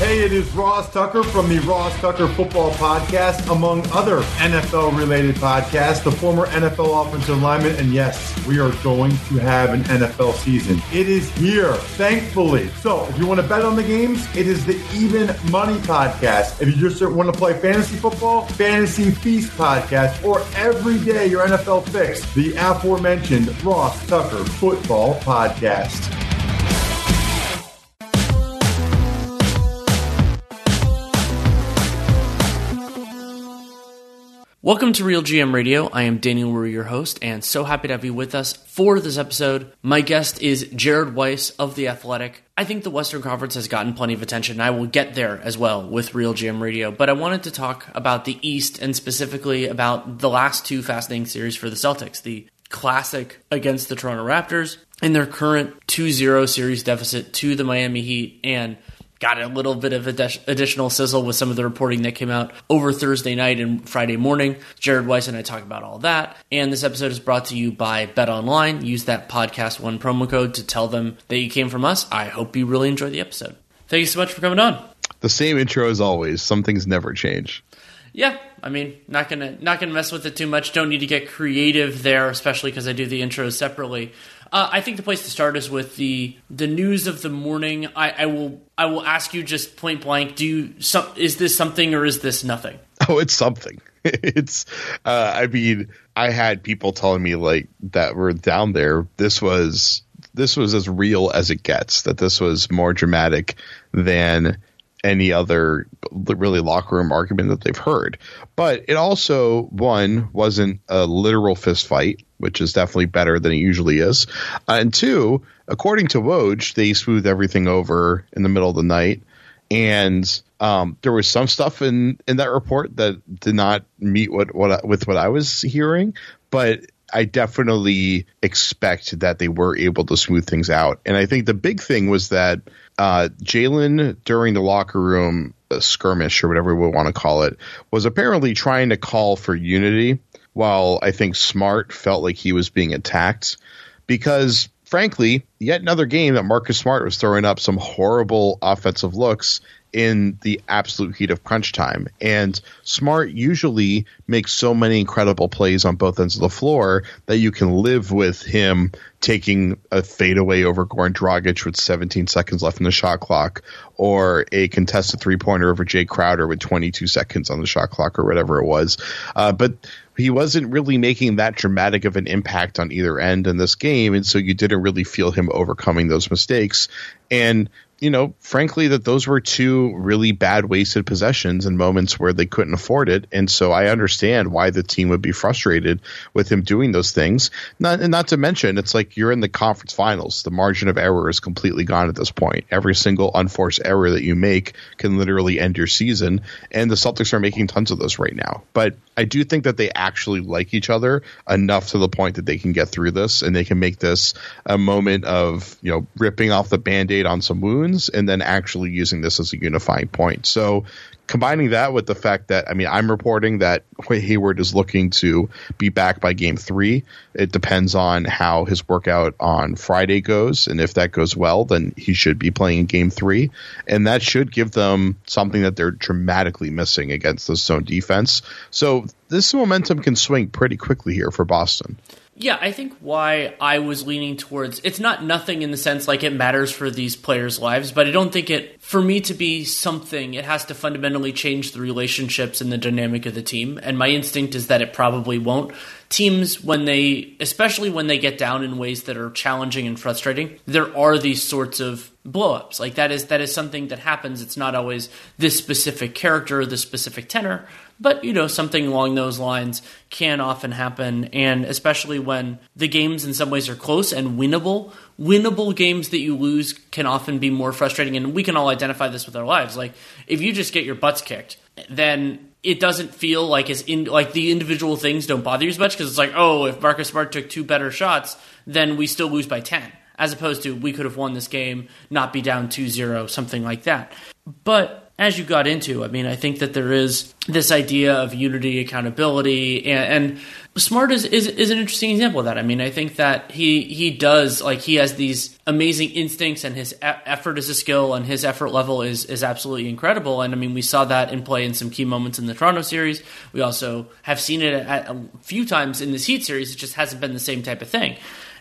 Hey, it is Ross Tucker from the Ross Tucker Football Podcast, among other NFL related podcasts, the former NFL offensive lineman. And yes, we are going to have an NFL season. It is here, thankfully. So if you want to bet on the games, it is the Even Money Podcast. If you just want to play fantasy football, Fantasy Feast Podcast, or every day your NFL fix, the aforementioned Ross Tucker Football Podcast. Welcome to Real GM Radio. I am Danny Leroux, your host, and so happy to have you with us for this episode. My guest is Jared Weiss of The Athletic. I think the Western Conference has gotten plenty of attention, and I will get there as well with Real GM Radio. But I wanted to talk about the East and specifically about the last two fascinating series for the Celtics the classic against the Toronto Raptors and their current 2 0 series deficit to the Miami Heat, and got a little bit of additional sizzle with some of the reporting that came out over Thursday night and Friday morning. Jared Weiss and I talk about all that. And this episode is brought to you by Bet Online. Use that podcast one promo code to tell them that you came from us. I hope you really enjoy the episode. Thank you so much for coming on. The same intro as always. Some things never change. Yeah, I mean, not gonna not gonna mess with it too much. Don't need to get creative there, especially because I do the intros separately. Uh, I think the place to start is with the the news of the morning. I, I will I will ask you just point blank. Do you some, is this something or is this nothing? Oh, it's something. It's uh, I mean, I had people telling me like that were down there. This was this was as real as it gets. That this was more dramatic than any other really locker room argument that they've heard. But it also one wasn't a literal fist fight which is definitely better than it usually is. Uh, and two, according to Woj, they smoothed everything over in the middle of the night. And um, there was some stuff in, in that report that did not meet what, what with what I was hearing, but I definitely expect that they were able to smooth things out. And I think the big thing was that uh, Jaylen during the locker room skirmish or whatever we want to call it was apparently trying to call for unity while I think Smart felt like he was being attacked. Because frankly, yet another game that Marcus Smart was throwing up some horrible offensive looks in the absolute heat of crunch time. And Smart usually makes so many incredible plays on both ends of the floor that you can live with him taking a fadeaway over Goran Dragic with 17 seconds left in the shot clock, or a contested three pointer over Jae Crowder with 22 seconds on the shot clock, or whatever it was. Uh, but he wasn't really making that dramatic of an impact on either end in this game, and so you didn't really feel him overcoming those mistakes. And you know, frankly, that those were two really bad wasted possessions and moments where they couldn't afford it. And so I understand why the team would be frustrated with him doing those things. Not, and not to mention, it's like you're in the conference finals. The margin of error is completely gone at this point. Every single unforced error that you make can literally end your season. And the Celtics are making tons of those right now. But I do think that they actually like each other enough to the point that they can get through this and they can make this a moment of, you know, ripping off the band aid on some wounds and then actually using this as a unifying point. So combining that with the fact that I mean I'm reporting that Hayward is looking to be back by game three. It depends on how his workout on Friday goes, and if that goes well, then he should be playing in game three, and that should give them something that they're dramatically missing against the zone defense. So this momentum can swing pretty quickly here for Boston. Yeah, I think why I was leaning towards it's not nothing in the sense like it matters for these players' lives, but I don't think it for me to be something, it has to fundamentally change the relationships and the dynamic of the team. And my instinct is that it probably won't. Teams when they especially when they get down in ways that are challenging and frustrating, there are these sorts of blowups. Like that is that is something that happens. It's not always this specific character, this specific tenor, but you know, something along those lines can often happen, and especially when the games in some ways are close and winnable. Winnable games that you lose can often be more frustrating, and we can all identify this with our lives. Like if you just get your butts kicked, then it doesn't feel like as in like the individual things don't bother you as much because it's like, oh, if Marcus Smart took two better shots, then we still lose by ten as opposed to we could have won this game, not be down 2-0, something like that. But as you got into, I mean, I think that there is this idea of unity, accountability, and, and Smart is, is, is an interesting example of that. I mean, I think that he he does like he has these amazing instincts, and his e- effort is a skill, and his effort level is is absolutely incredible. And I mean, we saw that in play in some key moments in the Toronto series. We also have seen it a, a few times in this Heat series. It just hasn't been the same type of thing.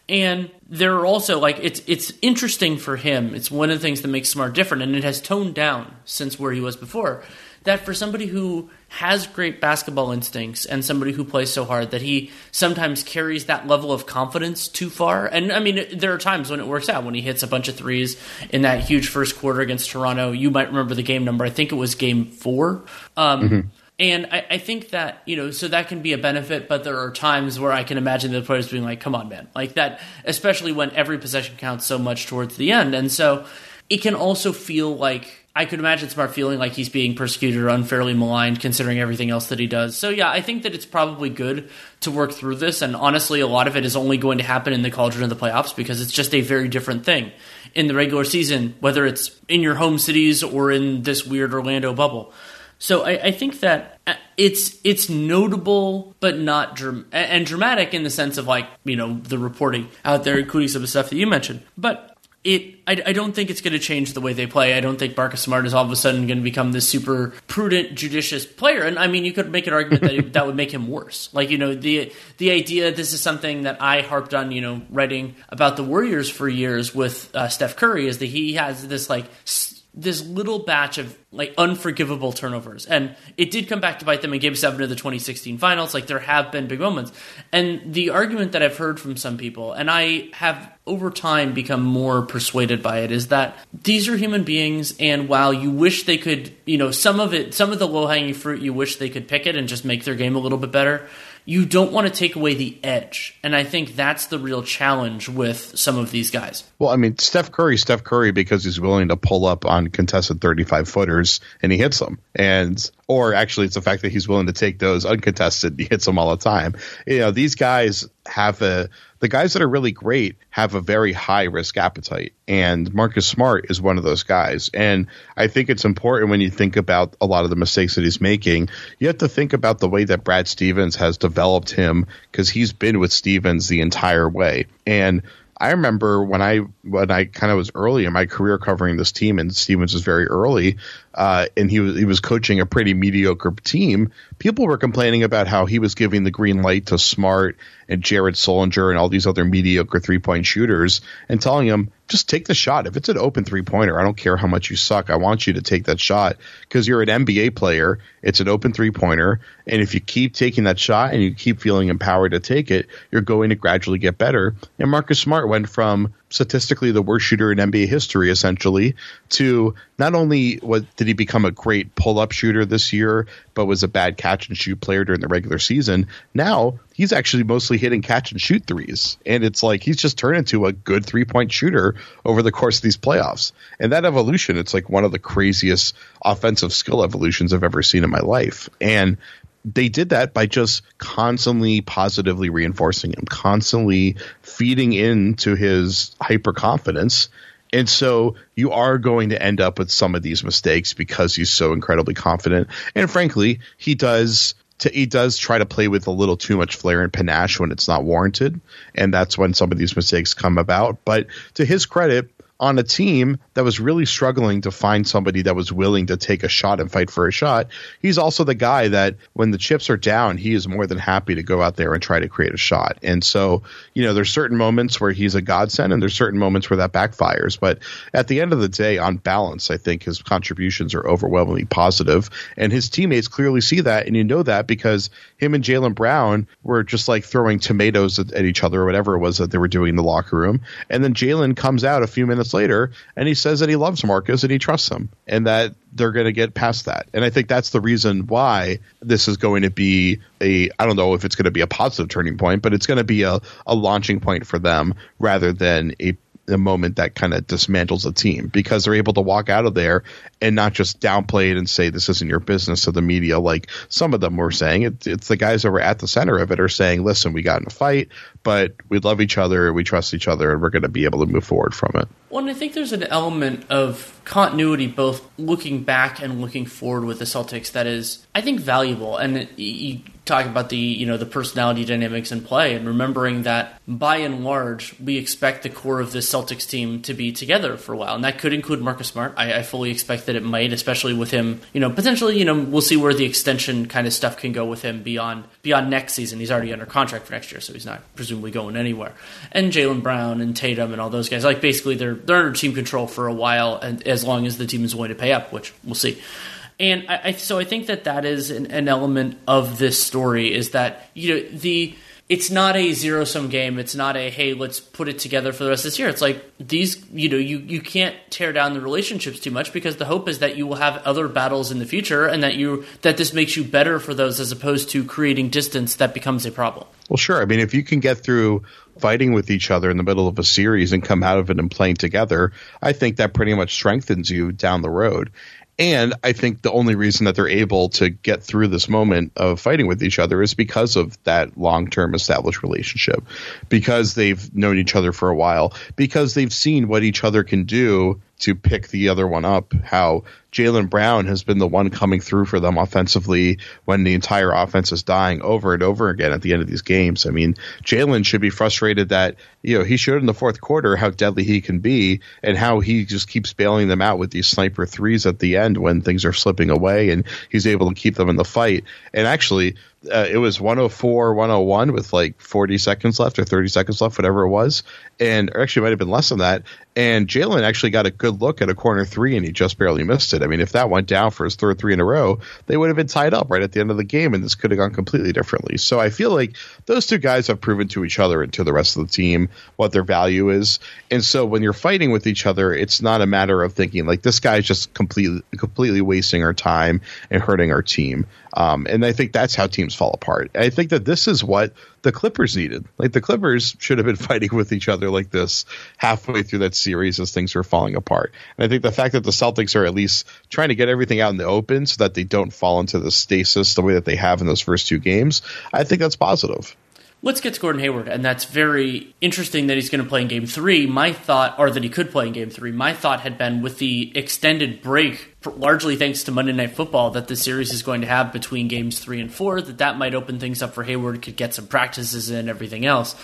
And there are also like it's it's interesting for him. It's one of the things that makes Smart different, and it has toned down since where he was before. That for somebody who has great basketball instincts and somebody who plays so hard that he sometimes carries that level of confidence too far. And I mean, there are times when it works out when he hits a bunch of threes in that huge first quarter against Toronto. You might remember the game number. I think it was game four. Um, mm-hmm and I, I, think that, you know, so that can be a benefit, but there are times where I can imagine the players being like, come on, man. Like that, especially when every possession counts so much towards the end. And so it can also feel like, I could imagine Smart feeling like he's being persecuted or unfairly maligned considering everything else that he does. So yeah, I think that it's probably good to work through this. And honestly, a lot of it is only going to happen in the cauldron of the playoffs because it's just a very different thing in the regular season, whether it's in your home cities or in this weird Orlando bubble. So I, I, think that uh, it's it's notable, but not and dramatic in the sense of like you know the reporting out there, including some of the stuff that you mentioned. But it, I, I don't think it's going to change the way they play. I don't think Marcus Smart is all of a sudden going to become this super prudent, judicious player. And I mean, you could make an argument that it, that would make him worse. Like you know the the idea. This is something that I harped on. You know, writing about the Warriors for years with uh, Steph Curry is that he has this like. St- this little batch of like unforgivable turnovers. And it did come back to bite them in game seven of the 2016 finals. Like there have been big moments. And the argument that I've heard from some people, and I have over time become more persuaded by it, is that these are human beings. And while you wish they could, you know, some of it, some of the low hanging fruit, you wish they could pick it and just make their game a little bit better you don't want to take away the edge. And I think that's the real challenge with some of these guys. Well, I mean, Steph Curry, Steph Curry, because he's willing to pull up on contested 35 footers and he hits them. And, or actually, it's the fact that he's willing to take those uncontested, he hits them all the time. You know, these guys have a, the guys that are really great have a very high risk appetite. And Marcus Smart is one of those guys. And I think it's important when you think about a lot of the mistakes that he's making, you have to think about the way that Brad Stevens has developed him because he's been with Stevens the entire way. And I remember when I when I kind of was early in my career covering this team, and Stevens was very early, uh, and he was he was coaching a pretty mediocre team. People were complaining about how he was giving the green light to Smart and Jared Sullinger and all these other mediocre three point shooters, and telling him just take the shot. If it's an open three pointer, I don't care how much you suck. I want you to take that shot because you're an NBA player. It's an open three pointer. And if you keep taking that shot and you keep feeling empowered to take it, you're going to gradually get better. And Marcus Smart went from statistically the worst shooter in NBA history, essentially, to not only what did he become a great pull up shooter this year, but was a bad catch and shoot player during the regular season. Now he's actually mostly hitting catch and shoot threes. And it's like he's just turned into a good three point shooter over the course of these playoffs. And that evolution, it's like one of the craziest offensive skill evolutions I've ever seen in my life. And they did that by just constantly positively reinforcing him, constantly feeding into his hyper confidence. And so you are going to end up with some of these mistakes because he's so incredibly confident. And frankly, he does to, he does try to play with a little too much flair and panache when it's not warranted, and that's when some of these mistakes come about. But to his credit, on a team that was really struggling to find somebody that was willing to take a shot and fight for a shot. He's also the guy that when the chips are down, he is more than happy to go out there and try to create a shot. And so, you know, there's certain moments where he's a godsend and there's certain moments where that backfires. But at the end of the day, on balance, I think his contributions are overwhelmingly positive. and his teammates clearly see that, and you know that because him and Jaylen Brown were just like throwing tomatoes at, at each other or whatever it was that they were doing in the locker room, and then Jaylen comes out a few minutes minutes later, and he says that he loves Marcus and he trusts him, and that they're going to get past that. And I think that's the reason why this is going to be a I don't know if it's going to be a positive turning point, but it's going to be a, a launching point for them rather than a a moment that kind of dismantles a team because they're able to walk out of there and not just downplay it and say this isn't your business to the media like some of them were saying. It, it's the guys that were at the center of it are saying, listen, we got in a fight, but we love each other, we trust each other, and we're going to be able to move forward from it. Well, and I think there's an element of continuity, both looking back and looking forward with the Celtics, that is, I think, valuable. And you talk about the you know the personality dynamics in play, and remembering that by and large, we expect the core of this Celtics team to be together for a while, and that could include Marcus Smart. I, I fully expect that it might, especially with him. You know, potentially, you know, we'll see where the extension kind of stuff can go with him beyond beyond next season. He's already under contract for next year, so he's not presumably going anywhere. And Jaylen Brown and Tatum and all those guys, like basically they're they're under team control for a while, and as long as the team is willing to pay up, which we'll see. And I, I so I think that that is an, an element of this story is that you know the it's not a zero sum game. It's not a hey, let's put it together for the rest of this year. It's like these, you know, you you can't tear down the relationships too much because the hope is that you will have other battles in the future and that you that this makes you better for those as opposed to creating distance that becomes a problem. Well, sure. I mean, if you can get through fighting with each other in the middle of a series and come out of it and playing together, I think that pretty much strengthens you down the road. And I think the only reason that they're able to get through this moment of fighting with each other is because of that long term established relationship, because they've known each other for a while, because they've seen what each other can do to pick the other one up. How Jaylen Brown has been the one coming through for them offensively when the entire offense is dying over and over again at the end of these games. I mean, Jaylen should be frustrated that, you know, he showed in the fourth quarter how deadly he can be and how he just keeps bailing them out with these sniper threes at the end when things are slipping away and he's able to keep them in the fight. And actually, uh, it was 104 101 with like 40 seconds left or 30 seconds left whatever it was. And actually might have been less than that. And jaylen actually got a good look at a corner three and he just barely missed it. I mean if that went down for his third three in a row they would have been tied up right at the end of the game and this could have gone completely differently. So i feel like those two guys have proven to each other and to the rest of the team what their value is. And so when you're fighting with each other it's not a matter of thinking like this guy's just completely completely wasting our time and hurting our team um, and I think that's how teams fall apart. I think that this is what the Clippers needed. Like the Clippers should have been fighting with each other like this halfway through that series as things were falling apart. And I think the fact that the Celtics are at least trying to get everything out in the open so that they don't fall into the stasis the way that they have in those first two games, I think that's positive. Let's get to Gordon Hayward, and that's very interesting that he's going to play in Game Three. My thought, or that he could play in Game Three, my thought had been with the extended break, largely thanks to Monday Night Football, that the series is going to have between Games Three and Four, that that might open things up for Hayward, could get some practices in, everything else.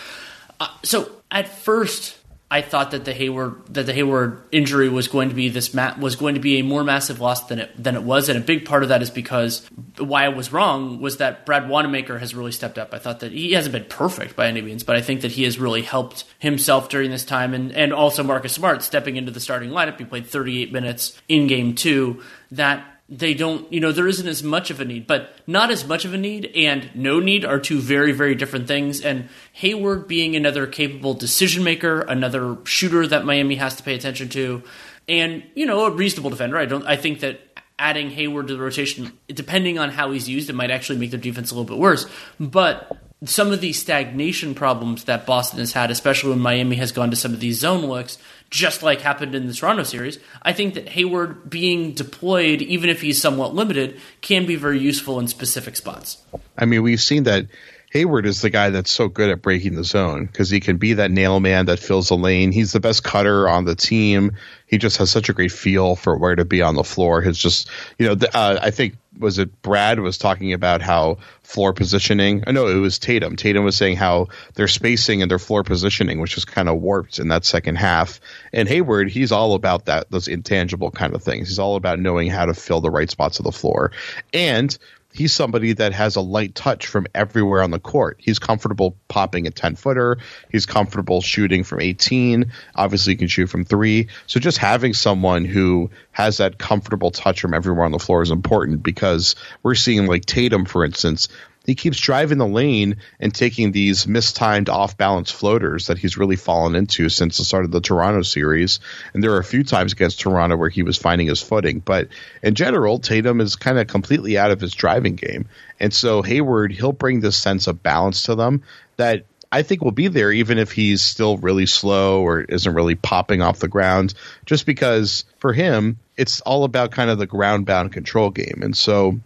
Uh, so at first, I thought that the Hayward that the Hayward injury was going to be this ma- was going to be a more massive loss than it than it was, and a big part of that is because why I was wrong was that Brad Wanamaker has really stepped up. I thought that he hasn't been perfect by any means, but I think that he has really helped himself during this time, and and also Marcus Smart stepping into the starting lineup. He played 38 minutes in Game Two. That they don't, you know, there isn't as much of a need, but not as much of a need and no need are two very, very different things. And Hayward being another capable decision maker, another shooter that Miami has to pay attention to, and, you know, a reasonable defender. I don't, I think that adding Hayward to the rotation, depending on how he's used, it might actually make their defense a little bit worse. But some of these stagnation problems that Boston has had, especially when Miami has gone to some of these zone looks, just like happened in the Toronto series. I think that Hayward being deployed, even if he's somewhat limited, can be very useful in specific spots. I mean, we've seen that Hayward is the guy that's so good at breaking the zone because he can be that nail man that fills the lane. He's the best cutter on the team. He just has such a great feel for where to be on the floor. His just, you know, uh, I think was it Brad was talking about how floor positioning. I know it was Tatum. Tatum was saying how their spacing and their floor positioning, which was kind of warped in that second half. And Hayward, he's all about that, those intangible kind of things. He's all about knowing how to fill the right spots of the floor. And he's somebody that has a light touch from everywhere on the court. He's comfortable popping a 10 footer. He's comfortable shooting from 18. Obviously, he can shoot from three. So just having someone who has that comfortable touch from everywhere on the floor is important because we're seeing like Tatum, for instance, he keeps driving the lane and taking these mistimed off balance floaters that he's really fallen into since the start of the Toronto series. And there are a few times against Toronto where he was finding his footing. But in general, Tatum is kind of completely out of his driving game. And so Hayward, he'll bring this sense of balance to them that I think will be there even if he's still really slow or isn't really popping off the ground, just because for him, it's all about kind of the ground bound control game. And so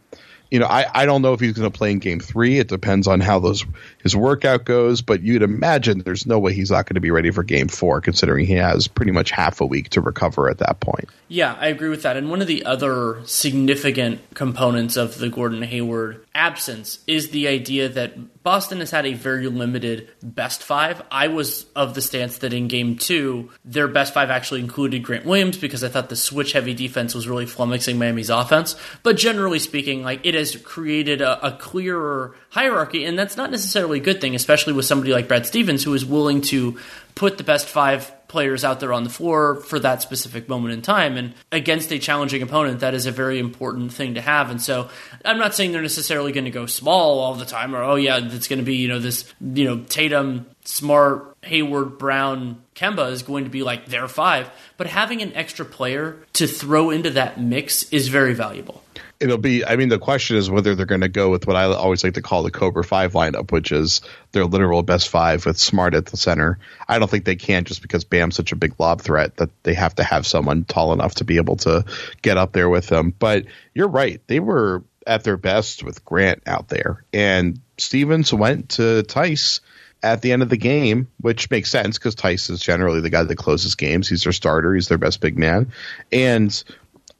you know, I, I don't know if he's going to play in game three. It depends on how those his workout goes, but you'd imagine there's no way he's not going to be ready for game four, considering he has pretty much half a week to recover at that point. Yeah, I agree with that. And one of the other significant components of the Gordon Hayward absence is the idea that Boston has had a very limited best five. I was of the stance that in game two, their best five actually included Grant Williams because I thought the switch heavy defense was really flummoxing Miami's offense. But generally speaking, like it has created a, a clearer hierarchy, and that's not necessarily a good thing, especially with somebody like Brad Stevens who is willing to put the best five players out there on the floor for that specific moment in time. And against a challenging opponent, that is a very important thing to have. And so I'm not saying they're necessarily going to go small all the time or, oh, yeah, it's going to be, you know, this, you know, Tatum, Smart, Hayward, Brown, Kemba is going to be like their five. But having an extra player to throw into that mix is very valuable it'll be i mean the question is whether they're going to go with what i always like to call the cobra 5 lineup which is their literal best five with smart at the center i don't think they can just because bam's such a big lob threat that they have to have someone tall enough to be able to get up there with them but you're right they were at their best with grant out there and stevens went to theis at the end of the game, which makes sense because Theis is generally the guy that closes games. He's their starter. He's their best big man. And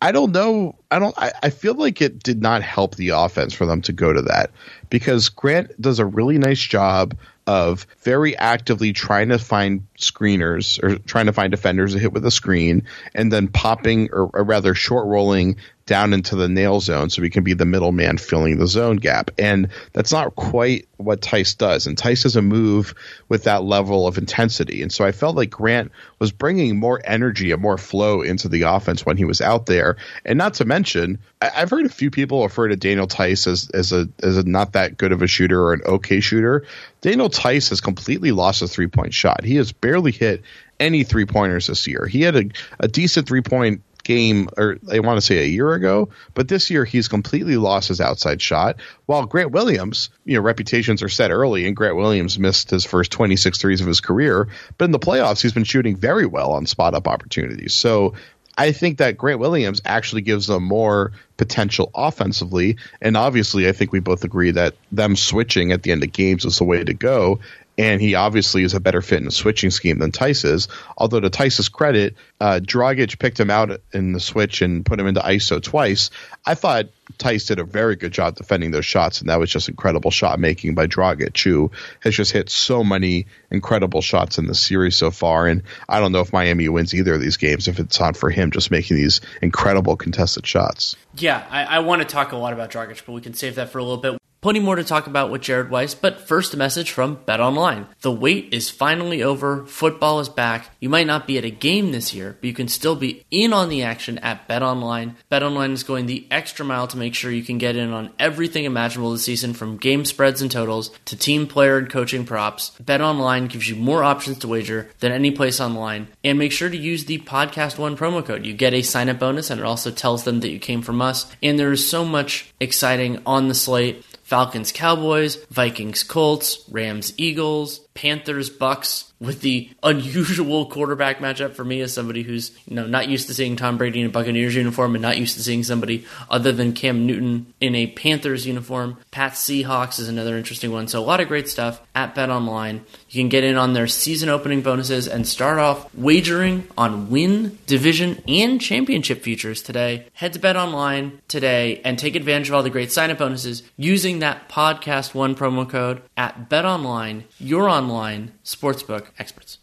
I don't know. I don't. I, I, feel like it did not help the offense for them to go to that because Grant does a really nice job of very actively trying to find screeners or trying to find defenders to hit with a screen and then popping or, or rather short rolling down into the nail zone so he can be the middleman filling the zone gap. And that's not quite what Theis does. And Theis doesn't move with that level of intensity. And so I felt like Grant was bringing more energy and more flow into the offense when he was out there. And not to mention, I, have heard a few people refer to Daniel Theis as, as a as a not that good of a shooter or an okay shooter. Daniel Theis has completely lost a three point shot. He has barely hit any three pointers this year. He had a, a decent three point game, or I want to say a year ago, but this year he's completely lost his outside shot. While Grant Williams, you know, reputations are set early, and Grant Williams missed his first 26 threes of his career, but in the playoffs he's been shooting very well on spot up opportunities. So I think that Grant Williams actually gives them more potential offensively. And obviously, I think we both agree that them switching at the end of games is the way to go and he obviously is a better fit in a switching scheme than Theis is. Although to Theis's credit, uh, Dragic picked him out in the switch and put him into ISO twice. I thought Theis did a very good job defending those shots, and that was just incredible shot making by Dragic, who has just hit so many incredible shots in the series so far. And I don't know if Miami wins either of these games if it's not for him just making these incredible contested shots. Yeah, I, I want to talk a lot about Dragic, but we can save that for a little bit. Plenty more to talk about with Jared Weiss, but first a message from Bet Online. The wait is finally over. Football is back. You might not be at a game this year, but you can still be in on the action at Bet Online. Bet Online is going the extra mile to make sure you can get in on everything imaginable this season from game spreads and totals to team player and coaching props. Bet Online gives you more options to wager than any place online. And make sure to use the Podcast One promo code. You get a sign up bonus and it also tells them that you came from us. And there is so much exciting on the slate. Falcons Cowboys, Vikings Colts, Rams Eagles, Panthers Bucks with the unusual quarterback matchup for me as somebody who's you know not used to seeing Tom Brady in a Buccaneers uniform and not used to seeing somebody other than Cam Newton in a Panthers uniform. Pat Seahawks is another interesting one. So a lot of great stuff at Bet Online. You can get in on their season opening bonuses and start off wagering on win, division, and championship futures today. Head to Bet Online today and take advantage of all the great sign up bonuses using that podcast one promo code at Bet Online, your online sportsbook experts.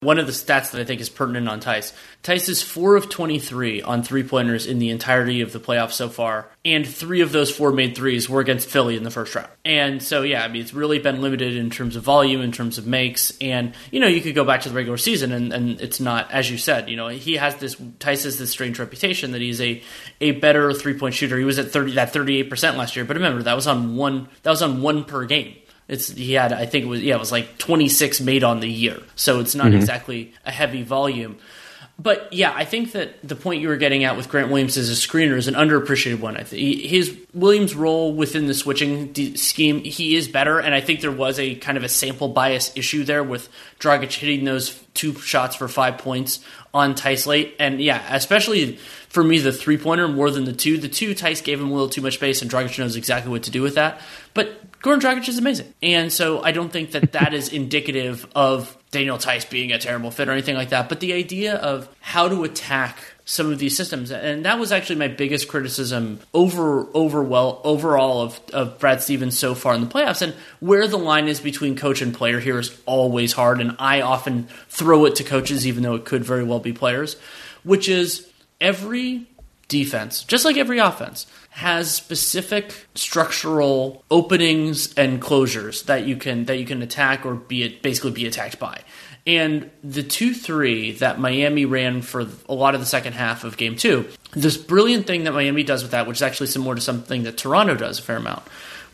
One of the stats that I think is pertinent on Theis. Theis is four of 23 on three pointers in the entirety of the playoffs so far, and three of those four made threes were against Philly in the first round. And so, yeah, I mean, it's really been limited in terms of volume, in terms of makes. And, you know, you could go back to the regular season, and, and it's not, as you said, you know, he has this, Theis has this strange reputation that he's a, a better three point shooter. He was at 30, that 38% last year, but remember, that was on one, that was on one per game. It's he had I think it was yeah it was like 26 made on the year, so it's not mm-hmm. exactly a heavy volume. But yeah, I think that the point you were getting at with Grant Williams as a screener is an underappreciated one. I think his Williams' role within the switching scheme, he is better, and I think there was a kind of a sample bias issue there with Dragic hitting those two shots for five points on Theis late, and yeah, especially for me the three pointer more than the two. The two Theis gave him a little too much space, and Dragic knows exactly what to do with that. But Goran Dragic is amazing. And so I don't think that that is indicative of Daniel Theis being a terrible fit or anything like that. But the idea of how to attack some of these systems, and that was actually my biggest criticism over over well overall of, of Brad Stevens so far in the playoffs. And where the line is between coach and player here is always hard, and I often throw it to coaches, even though it could very well be players, which is every defense, just like every offense, has specific structural openings and closures that you can that you can attack or be basically be attacked by. And the 2 3 that Miami ran for a lot of the second half of game two, this brilliant thing that Miami does with that, which is actually similar to something that Toronto does a fair amount,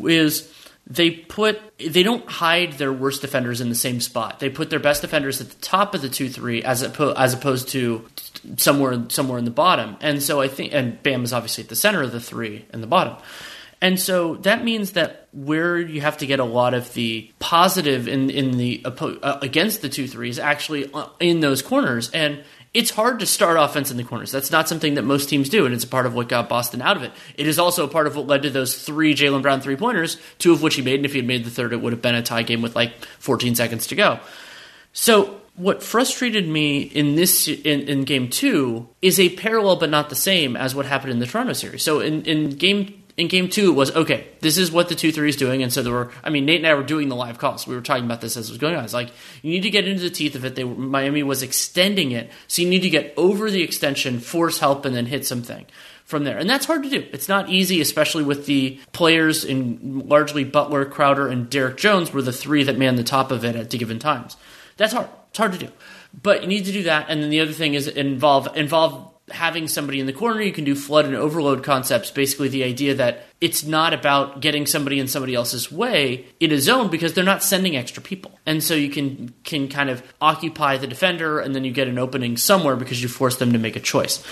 is they put they don't hide their worst defenders in the same spot. They put their best defenders at the top of the two three as oppo- as opposed to somewhere somewhere in the bottom. And so I think and Bam is obviously at the center of the three in the bottom. And so that means that where you have to get a lot of the positive in in the uh, against the two threes actually uh, in those corners and it's hard to start offense in the corners. That's not something that most teams do, and it's a part of what got Boston out of it. It is also a part of what led to those three Jaylen Brown three pointers, two of which he made, and if he had made the third, it would have been a tie game with like 14 seconds to go. So what frustrated me in this in, in game two is a parallel but not the same as what happened in the Toronto series. So in, in game in game two it was okay this is what the 2-3 is doing and so there were i mean nate and i were doing the live calls. We were talking about this as it was going on. It's like you need to get into the teeth of it. They miami was extending it so you need to get over the extension force help and then hit something from there. And that's hard to do. It's not easy especially with the players in largely butler crowder and Derrick jones were the three that manned the top of it at given times. That's hard. It's hard to do. But you need to do that and then the other thing is involve involve having somebody in the corner, you can do flood and overload concepts. Basically, the idea that it's not about getting somebody in somebody else's way in a zone because they're not sending extra people. And so you can can kind of occupy the defender and then you get an opening somewhere because you force them to make a choice.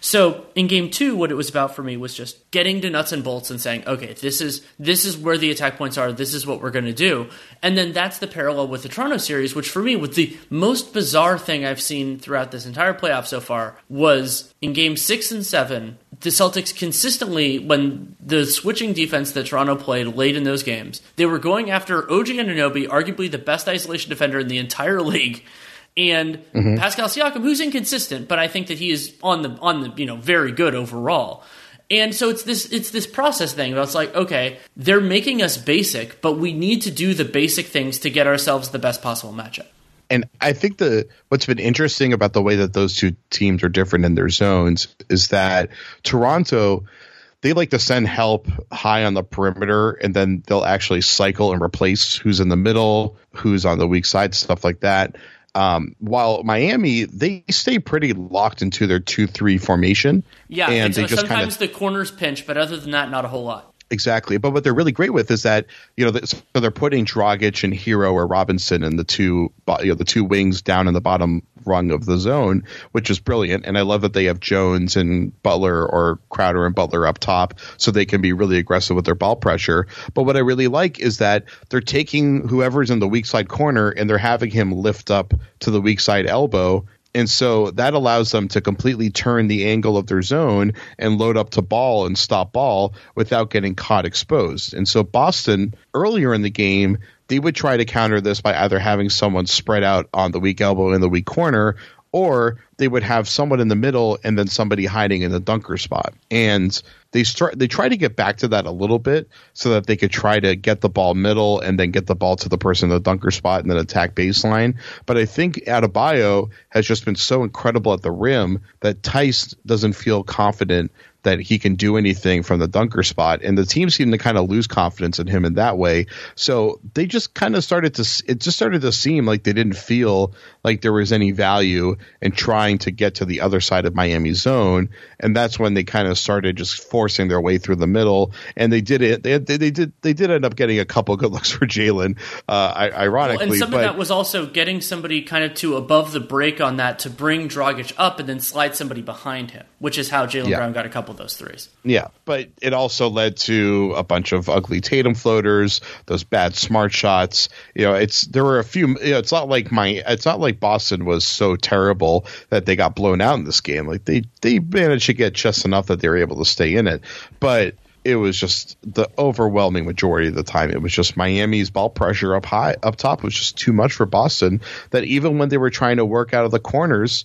So in game 2 what it was about for me was just getting to nuts and bolts and saying, "Okay, this is this is where the attack points are. This is what we're going to do." And then that's the parallel with the Toronto series, which for me was the most bizarre thing I've seen throughout this entire playoff so far was in game 6 and 7 the Celtics consistently, when the switching defense that Toronto played late in those games, they were going after OG Anunoby, arguably the best isolation defender in the entire league, and mm-hmm. Pascal Siakam, who's inconsistent, but I think that he is on the on the you know very good overall. And so it's this it's this process thing about it's like okay they're making us basic, but we need to do the basic things to get ourselves the best possible matchup and I think the what's been interesting about the way that those two teams are different in their zones is that Toronto they like to send help high on the perimeter and then they'll actually cycle and replace who's in the middle, who's on the weak side, stuff like that. Um, while Miami, they stay pretty locked into their two-three formation. Yeah, and, and so sometimes kinda, the corners pinch, but other than that, not a whole lot Exactly. But what they're really great with is that, you know, so they're putting Dragic and Herro or Robinson and the two, you know, the two wings down in the bottom rung of the zone, which is brilliant. And I love that they have Jones and Butler or Crowder and Butler up top so they can be really aggressive with their ball pressure. But what I really like is that they're taking whoever's in the weak side corner and they're having him lift up to the weak side elbow and so that allows them to completely turn the angle of their zone and load up to ball and stop ball without getting caught exposed. And so Boston, earlier in the game, they would try to counter this by either having someone spread out on the weak elbow in the weak corner or they would have someone in the middle and then somebody hiding in the dunker spot. And they start they try to get back to that a little bit so that they could try to get the ball middle and then get the ball to the person in the dunker spot and then attack baseline. But I think Adebayo has just been so incredible at the rim that Theis doesn't feel confident that he can do anything from the dunker spot. And the team seemed to kind of lose confidence in him in that way. So they just kind of started to, it just started to seem like they didn't feel like there was any value in trying to get to the other side of Miami zone. And that's when they kind of started just forcing their way through the middle. And they did it. They, they, they did, they did end up getting a couple good looks for Jaylen, uh, ironically. Well, and some but, of that was also getting somebody kind of to above the break on that to bring Dragic up and then slide somebody behind him, which is how Jaylen yeah. Brown got a couple of those threes. Yeah, but it also led to a bunch of ugly Tatum floaters, those bad smart shots. You know, it's there were a few. You know, it's not like my. It's not like Boston was so terrible that they got blown out in this game. Like they they managed to get just enough that they were able to stay in it, but it was just the overwhelming majority of the time. It was just Miami's ball pressure up high, up top was just too much for Boston. That even when they were trying to work out of the corners,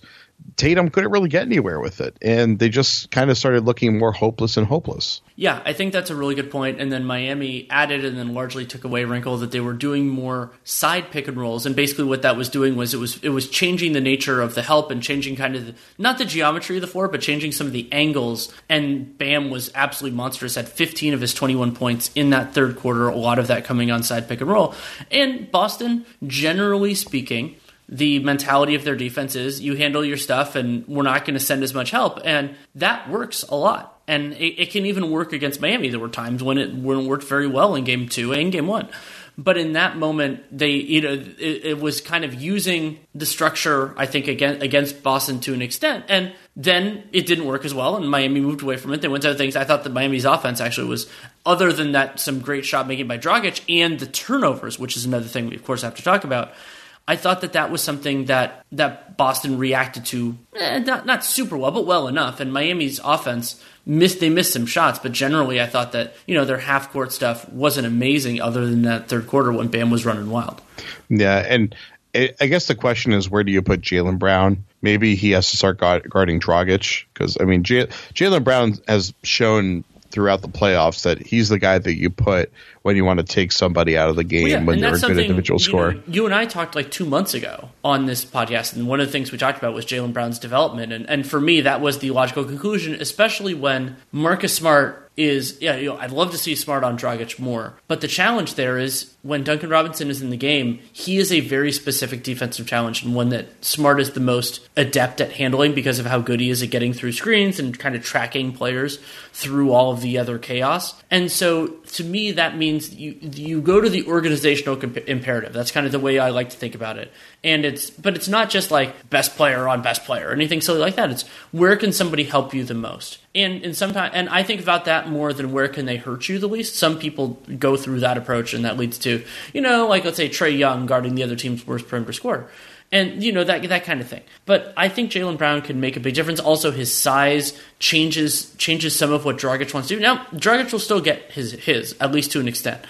Tatum couldn't really get anywhere with it, and they just kind of started looking more hopeless and hopeless. Yeah, I think that's a really good point. And then Miami added and then largely took away wrinkle that they were doing more side pick and rolls, and basically what that was doing was it was it was changing the nature of the help and changing kind of the, not the geometry of the floor, but changing some of the angles. And Bam was absolutely monstrous. Had 15 of his 21 points in that third quarter. A lot of that coming on side pick and roll. And Boston, generally speaking the mentality of their defense is you handle your stuff and we're not going to send as much help. And that works a lot. And it, it, can even work against Miami. There were times when it, it worked very well in game two and game one. But in that moment, they you know it, it, was kind of using the structure I think against against Boston to an extent, and then it didn't work as well, and Miami moved away from it. They went to other things. I thought that Miami's offense actually was, other than that, some great shot making by Dragic and the turnovers, which is another thing we of course have to talk about I thought that that was something that that Boston reacted to eh, not not super well, but well enough. And Miami's offense missed they missed some shots, but generally I thought that you know their half court stuff wasn't amazing, other than that third quarter when Bam was running wild. Yeah, and I guess the question is where do you put Jaylen Brown? Maybe he has to start guarding Dragic because I mean Jaylen Brown has shown throughout the playoffs that he's the guy that you put when you want to take somebody out of the game well, yeah, when they're a good individual scorer. You, know, you and I talked like two months ago on this podcast, and one of the things we talked about was Jaylen Brown's development, and, and for me that was the logical conclusion, especially when Marcus Smart is yeah, you know, I'd love to see Smart on Dragic more. But the challenge there is when Duncan Robinson is in the game, he is a very specific defensive challenge and one that Smart is the most adept at handling because of how good he is at getting through screens and kind of tracking players through all of the other chaos. And so to me that means you you go to the organizational comp- imperative. That's kind of the way I like to think about it. And it's but it's not just like best player on best player or anything silly like that. It's where can somebody help you the most? And and sometimes and I think about that more than where can they hurt you the least. Some people go through that approach, and that leads to you know like let's say Trae Young guarding the other team's worst perimeter scorer and you know that that kind of thing. But I think Jaylen Brown can make a big difference. Also, his size changes changes some of what Dragic wants to do. Now, Dragic will still get his his at least to an extent,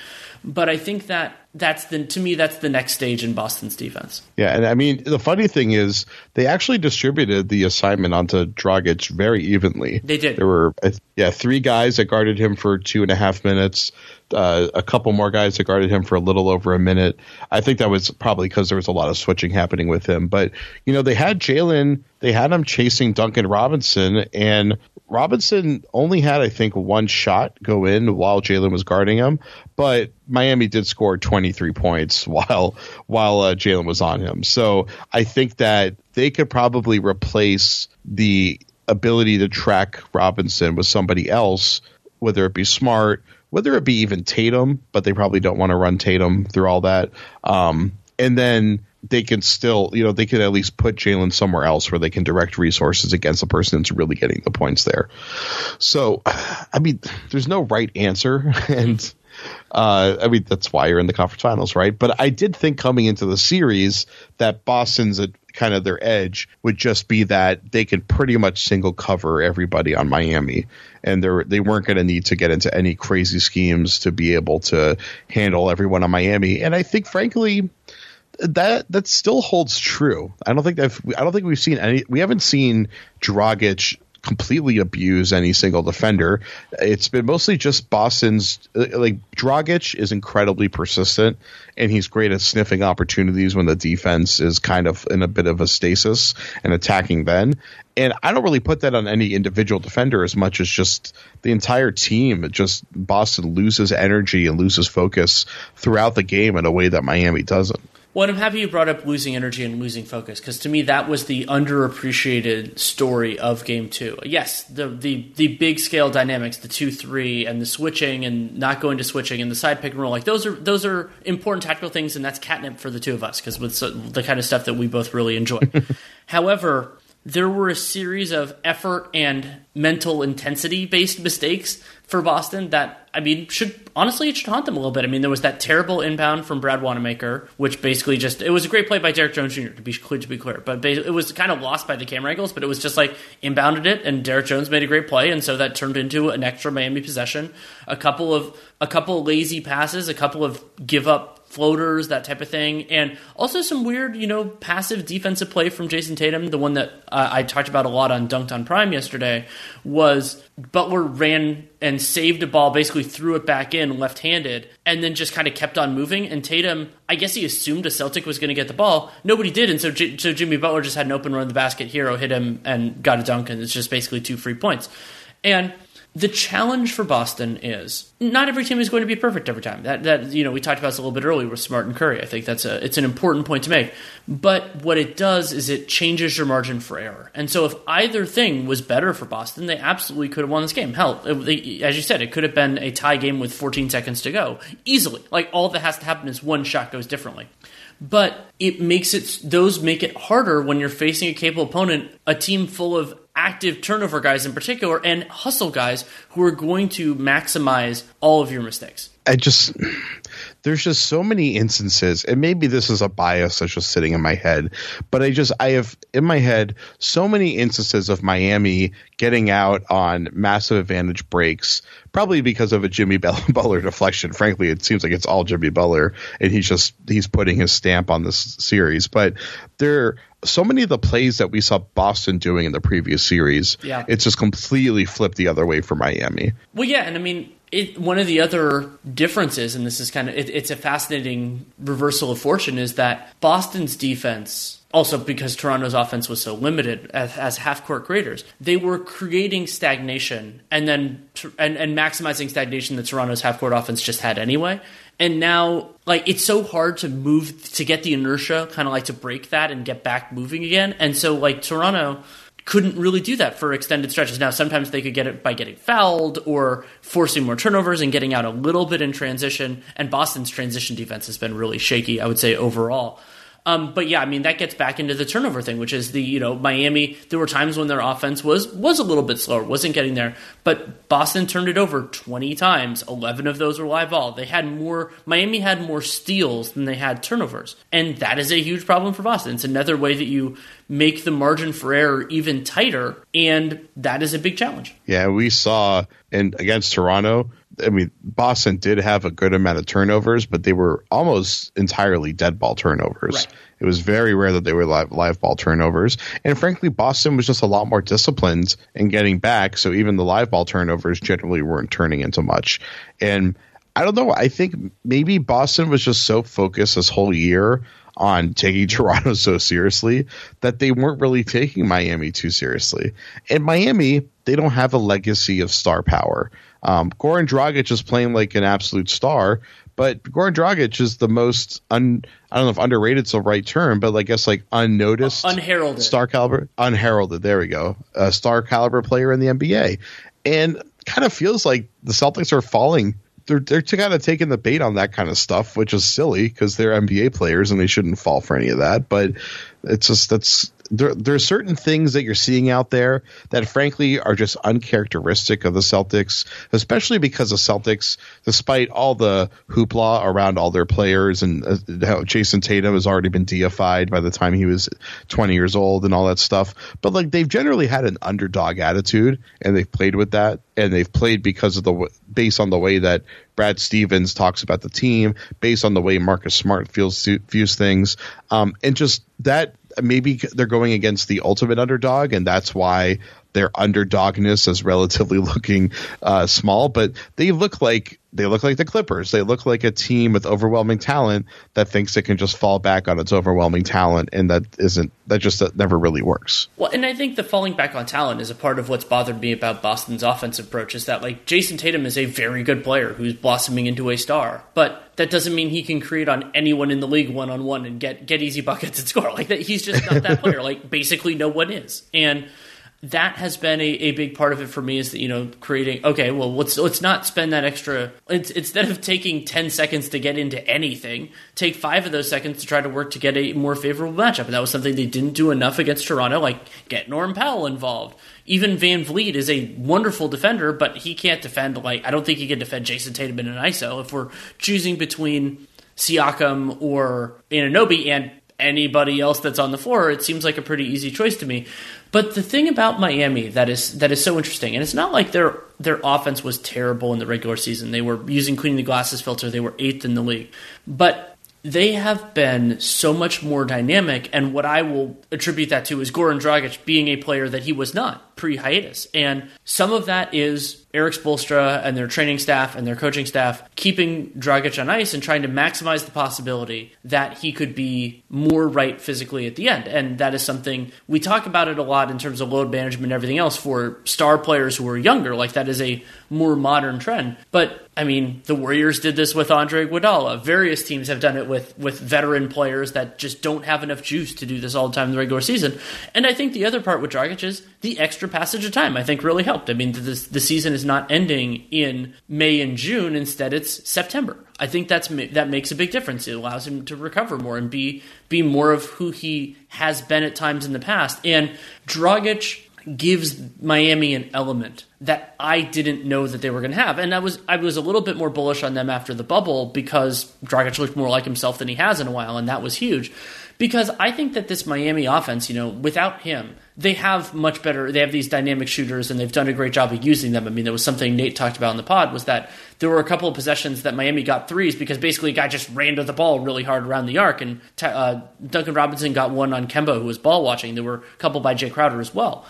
but I think that that's the to me that's the next stage in Boston's defense. Yeah, and I mean the funny thing is they actually distributed the assignment onto Dragic very evenly. They did. There were yeah three guys that guarded him for two and a half minutes. Uh, a couple more guys that guarded him for a little over a minute. I think that was probably because there was a lot of switching happening with him. But you know they had Jaylen, they had him chasing Duncan Robinson, and Robinson only had, I think, one shot go in while Jaylen was guarding him, but Miami did score 23 points while while uh, Jaylen was on him. So I think that they could probably replace the ability to track Robinson with somebody else, whether it be Smart, whether it be even Tatum, but they probably don't want to run Tatum through all that. Um, and then they can still, you know, they could at least put Jaylen somewhere else where they can direct resources against the person that's really getting the points there. So, I mean, there's no right answer, and uh, I mean that's why you're in the conference finals, right? But I did think coming into the series that Boston's kind of their edge would just be that they could pretty much single cover everybody on Miami, and they they weren't going to need to get into any crazy schemes to be able to handle everyone on Miami. And I think, frankly, that that still holds true. I don't think that I don't think we've seen any. We haven't seen Dragic completely abuse any single defender. It's been mostly just Boston's uh, like Dragic is incredibly persistent and he's great at sniffing opportunities when the defense is kind of in a bit of a stasis and attacking then. And I don't really put that on any individual defender as much as just the entire team. It Just Boston loses energy and loses focus throughout the game in a way that Miami doesn't. Well, I'm happy you brought up losing energy and losing focus because to me that was the underappreciated story of Game Two. Yes, the the the big scale dynamics, the two three, and the switching and not going to switching and the side pick and roll, like those are those are important tactical things, and that's catnip for the two of us because with the kind of stuff that we both really enjoy. However, there were a series of effort and mental intensity based mistakes for Boston that I mean should honestly it should haunt them a little bit. I mean there was that terrible inbound from Brad Wanamaker, which basically just it was a great play by Derrick Jones Jr. to be clear to be clear, but it was kind of lost by the camera angles. But it was just like inbounded it, and Derrick Jones made a great play, and so that turned into an extra Miami possession. A couple of a couple lazy passes, a couple of give up floaters, that type of thing, and also some weird, you know, passive defensive play from Jayson Tatum. The one that uh, I talked about a lot on Dunc'd On Prime yesterday was Butler ran and saved a ball, basically threw it back in left handed, and then just kind of kept on moving. And Tatum, I guess he assumed a Celtic was going to get the ball. Nobody did, and so, J- so Jimmy Butler just had an open run in the basket. Herro hit him and got a dunk, and it's just basically two free points. And the challenge for Boston is not every team is going to be perfect every time. That that you know we talked about this a little bit earlier with Smart and Curry. I think that's a it's an important point to make. But what it does is it changes your margin for error. And so if either thing was better for Boston, they absolutely could have won this game. Hell, it, as you said, it could have been a tie game with 14 seconds to go easily. Like all that has to happen is one shot goes differently but it makes it those make it harder when you're facing a capable opponent, a team full of active turnover guys in particular and hustle guys who are going to maximize all of your mistakes. I just there's just so many instances and maybe this is a bias that's just sitting in my head but i just i have in my head so many instances of miami getting out on massive advantage breaks probably because of a jimmy butler deflection frankly it seems like it's all jimmy butler and he's just he's putting his stamp on this series but there so many of the plays that we saw Boston doing in the previous series, yeah. it's just completely flipped the other way for Miami. Well, yeah, and I mean, it, one of the other differences, and this is kind of it, it's a fascinating reversal of fortune, is that Boston's defense, also because Toronto's offense was so limited as, as half court creators, they were creating stagnation and then and, and maximizing stagnation that Toronto's half court offense just had anyway. And now, like, it's so hard to move to get the inertia, kind of like to break that and get back moving again. And so, like, Toronto couldn't really do that for extended stretches. Now, sometimes they could get it by getting fouled or forcing more turnovers and getting out a little bit in transition. And Boston's transition defense has been really shaky, I would say, overall. Um, but yeah, I mean that gets back into the turnover thing, which is the you know Miami. There were times when their offense was was a little bit slower, wasn't getting there, but Boston turned it over twenty times. Eleven of those were live ball. They had more. Miami had more steals than they had turnovers, and that is a huge problem for Boston. It's another way that you make the margin for error even tighter, and that is a big challenge. Yeah, we saw and against Toronto, I mean, Boston did have a good amount of turnovers, but they were almost entirely dead ball turnovers. Right. It was very rare that they were live, live ball turnovers. And frankly, Boston was just a lot more disciplined in getting back. So even the live ball turnovers generally weren't turning into much. And I don't know. I think maybe Boston was just so focused this whole year on taking Toronto so seriously that they weren't really taking Miami too seriously. And Miami, they don't have a legacy of star power. Um, Goran Dragic is playing like an absolute star, but Goran Dragic is the most un, I don't know if underrated is the right term, but I guess like unnoticed, unheralded, star caliber, unheralded. There we go, a star caliber player in the NBA, and kind of feels like the Celtics are falling they're they're kind of taking the bait on that kind of stuff, which is silly because they're NBA players and they shouldn't fall for any of that. But it's just that's there, there are certain things that you're seeing out there that frankly are just uncharacteristic of the Celtics, especially because the Celtics, despite all the hoopla around all their players and uh, how Jayson Tatum has already been deified by the time he was 20 years old and all that stuff, but like they've generally had an underdog attitude and they've played with that and they've played because of the based on the way that Brad Stevens talks about the team, based on the way Marcus Smart feels views things, um, and just that maybe they're going against the ultimate underdog, and that's why their underdogness is relatively looking uh, small. But they look like they look like the Clippers. They look like a team with overwhelming talent that thinks it can just fall back on its overwhelming talent, and that isn't that just that never really works. Well, and I think the falling back on talent is a part of what's bothered me about Boston's offensive approach. Is that like Jayson Tatum is a very good player who's blossoming into a star, but that doesn't mean he can create on anyone in the league one on one and get get easy buckets and score like that. He's just not that player. Like basically, no one is, and that has been a, a big part of it for me is that you know creating okay well let's let's not spend that extra instead of taking 10 seconds to get into anything take five of those seconds to try to work to get a more favorable matchup. And that was something they didn't do enough against toronto like get norm powell involved. Even VanVleet is a wonderful defender but he can't defend like i don't think he can defend jayson tatum in an iso if we're choosing between siakam or Anunoby and anybody else that's on the floor, it seems like a pretty easy choice to me. But the thing about Miami that is that is so interesting, and it's not like their their offense was terrible in the regular season. They were using cleaning the glasses filter. They were eighth in the league, but they have been so much more dynamic. And what I will attribute that to is Goran Dragic being a player that he was not pre hiatus. And some of that is Erik Spoelstra and their training staff and their coaching staff keeping Dragic on ice and trying to maximize the possibility that he could be more right physically at the end. And that is something we talk about it a lot in terms of load management and everything else for star players who are younger. Like that is a more modern trend. But I mean, the Warriors did this with Andre Iguodala. Various teams have done it with with veteran players that just don't have enough juice to do this all the time in the regular season. And I think the other part with Dragic is the extra passage of time. I think really helped. I mean, the, the season is not ending in May and June. Instead, it's September. I think that's that makes a big difference. It allows him to recover more and be be more of who he has been at times in the past. And Dragic gives Miami an element that I didn't know that they were going to have. And I was I was a little bit more bullish on them after the bubble because Dragic looked more like himself than he has in a while, and that was huge. Because I think that this Miami offense, you know, without him, they have much better. They have these dynamic shooters, and they've done a great job of using them. I mean, there was something Nate talked about in the pod was that there were a couple of possessions that Miami got threes because basically a guy just ran to the ball really hard around the arc, and uh, Duncan Robinson got one on Kemba who was ball watching. There were a couple by Jae Crowder as well.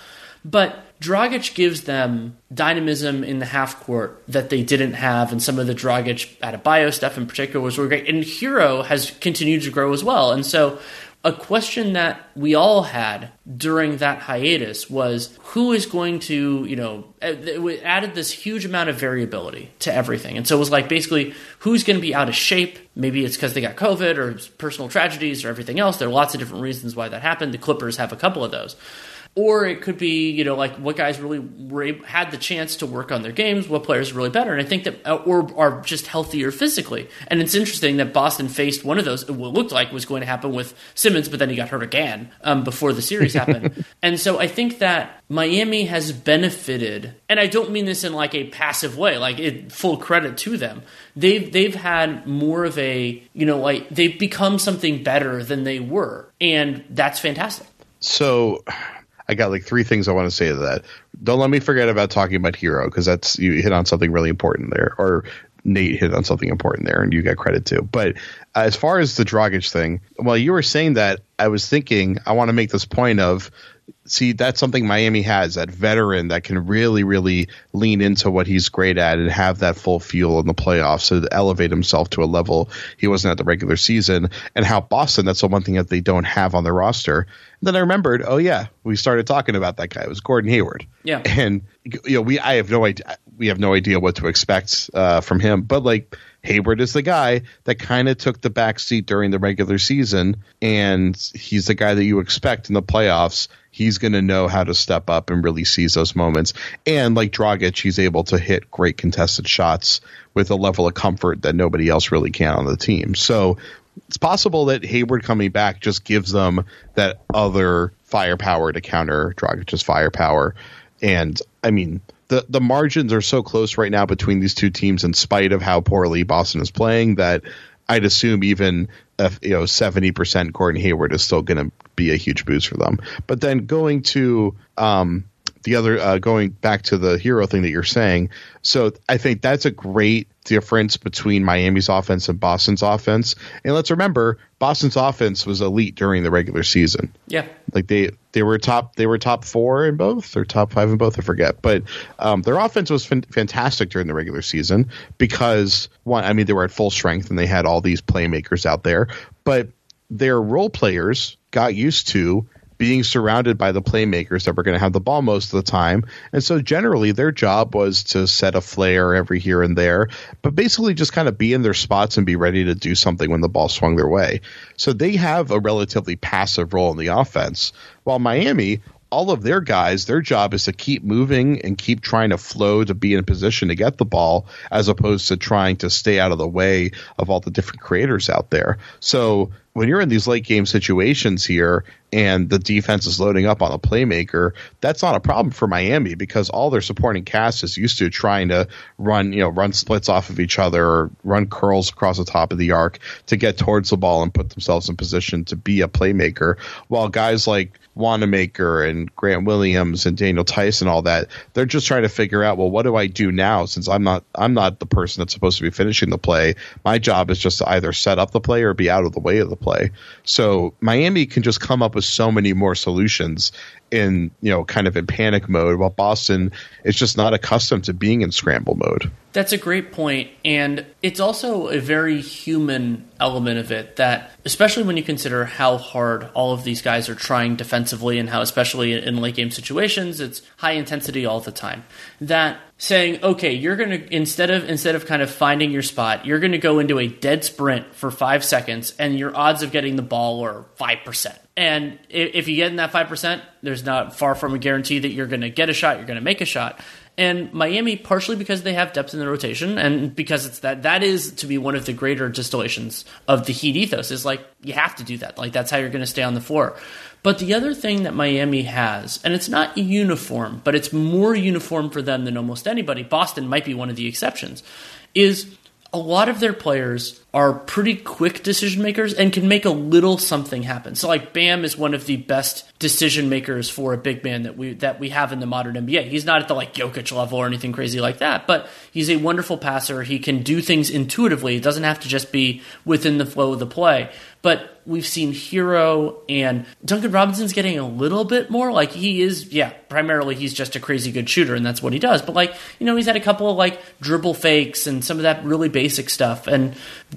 But Dragic gives them dynamism in the half court that they didn't have, and some of the Dragic Adebayo stuff in particular was really great. And Herro has continued to grow as well. And so, a question that we all had during that hiatus was who is going to, you know, uh, it added this huge amount of variability to everything. And so it was like basically who's going to be out of shape. Maybe it's because they got COVID or personal tragedies or everything else. There are lots of different reasons why that happened. The Clippers have a couple of those or it could be you know like what guys really were, had the chance to work on their games what players are really better. And i think that uh, or are just healthier physically. And it's interesting that boston faced one of those what looked like was going to happen with simmons but then he got hurt again um, before the series happened. And so i think that miami has benefited and i don't mean this in like a passive way like it, full credit to them. They've they've had more of a you know like they've become something better than they were. And that's fantastic. So I got like three things I want to say to that. Don't let me forget about talking about Herro because that's you hit on something really important there, or Nate hit on something important there, and you got credit too. But as far as the Dragic thing, while you were saying that, I was thinking I want to make this point of see that's something Miami has that veteran that can really really lean into what he's great at and have that full fuel in the playoffs to elevate himself to a level he wasn't at the regular season and how Boston that's the one thing that they don't have on their roster. And then I remembered oh yeah we started talking about that guy. It was Gordon Hayward. Yeah. And you know we I have no idea we have no idea what to expect uh, from him. But like Hayward is the guy that kind of took the back seat during the regular season, and he's the guy that you expect in the playoffs. He's going to know how to step up and really seize those moments. And like Dragic, he's able to hit great contested shots with a level of comfort that nobody else really can on the team. So it's possible that Hayward coming back just gives them that other firepower to counter Dragic's firepower. And I mean, the the margins are so close right now between these two teams, in spite of how poorly Boston is playing, that I'd assume even if, you know seventy percent Gordon Hayward is still going to be a huge boost for them. But then going to um, the other uh, going back to the Herro thing that you're saying, so I think that's a great difference between Miami's offense and Boston's offense. And let's remember, Boston's offense was elite during the regular season. Yeah, like they they were top they were top four in both or top five in both. I forget, but um, their offense was f- fantastic during the regular season because one, I mean, they were at full strength and they had all these playmakers out there, but their role players got used to being surrounded by the playmakers that were going to have the ball most of the time. And so generally their job was to set a flare every here and there, but basically just kind of be in their spots and be ready to do something when the ball swung their way. So they have a relatively passive role in the offense. While Miami, all of their guys, their job is to keep moving and keep trying to flow to be in position to get the ball, as opposed to trying to stay out of the way of all the different creators out there. So when you're in these late game situations here and the defense is loading up on a playmaker, that's not a problem for Miami because all their supporting cast is used to trying to run, you know, run splits off of each other or run curls across the top of the arc to get towards the ball and put themselves in position to be a playmaker. While guys like Wanamaker and Grant Williams and Daniel and all that, they're just trying to figure out, well, what do I do now since I'm not I'm not the person that's supposed to be finishing the play. My job is just to either set up the play or be out of the way of the play. So Miami can just come up with so many more solutions in you know kind of in panic mode while Boston is just not accustomed to being in scramble mode. That's a great point and it's also a very human element of it that especially when you consider how hard all of these guys are trying defensively and how especially in late game situations it's high intensity all the time that saying okay you're going to instead of instead of kind of finding your spot you're going to go into a dead sprint for 5 seconds and your odds of getting the ball are 5% and if you get in that 5%, there's not far from a guarantee that you're going to get a shot, you're going to make a shot. And Miami, partially because they have depth in the rotation, and because it's that that is to be one of the greater distillations of the Heat ethos is like you have to do that. Like that's how you're going to stay on the floor. But the other thing that Miami has, and it's not uniform, but it's more uniform for them than almost anybody. Boston might be one of the exceptions. Is a lot of their players are pretty quick decision makers and can make a little something happen. So like Bam is one of the best decision makers for a big man that we that we have in the modern NBA. He's not at the like Jokic level or anything crazy like that, but he's a wonderful passer. He can do things intuitively. It doesn't have to just be within the flow of the play. But we've seen Herro and Duncan Robinson's getting a little bit more. Like he is, yeah, primarily he's just a crazy good shooter and that's what he does. But like, you know, he's had a couple of like dribble fakes and some of that really basic stuff. And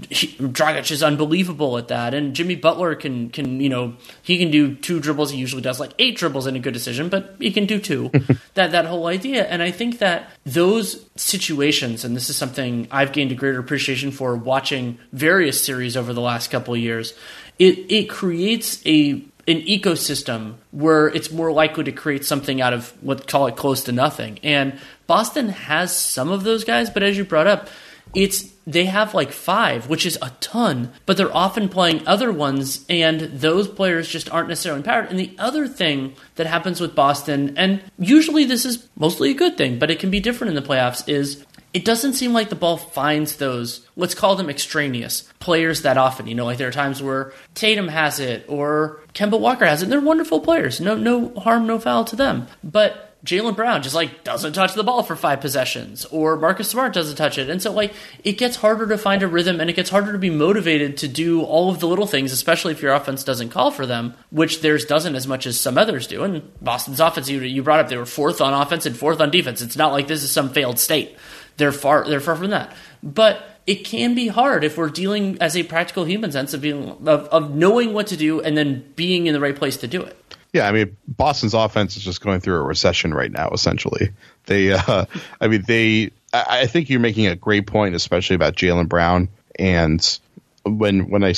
he, Dragic is unbelievable at that. And Jimmy Butler can, can, you know, he can do two dribbles. He usually does like eight dribbles in a good decision, but he can do two. that, that whole idea. And I think that those situations, and this is something I've gained a greater appreciation for watching various series over the last couple of years, it, it creates a an ecosystem where it's more likely to create something out of what call it close to nothing. And Boston has some of those guys, but as you brought up, it's they have like five, which is a ton, but they're often playing other ones, and those players just aren't necessarily empowered. And the other thing that happens with Boston, and usually this is mostly a good thing, but it can be different in the playoffs, is it doesn't seem like the ball finds those, let's call them extraneous players that often. You know, like there are times where Tatum has it or Kemba Walker has it, and they're wonderful players. No, no harm, no foul to them. But Jaylen Brown just like doesn't touch the ball for five possessions, or Marcus Smart doesn't touch it. And so, like, it gets harder to find a rhythm and it gets harder to be motivated to do all of the little things, especially if your offense doesn't call for them, which theirs doesn't as much as some others do. And Boston's offense, you, you brought up, they were fourth on offense and fourth on defense. It's not like this is some failed state. They're far, they're far from that. But it can be hard if we're dealing as a practical human sense of being of, of knowing what to do and then being in the right place to do it. Yeah, I mean, Boston's offense is just going through a recession right now. Essentially, they, uh, I mean, they. I, I think you're making a great point, especially about Jaylen Brown. And when when I,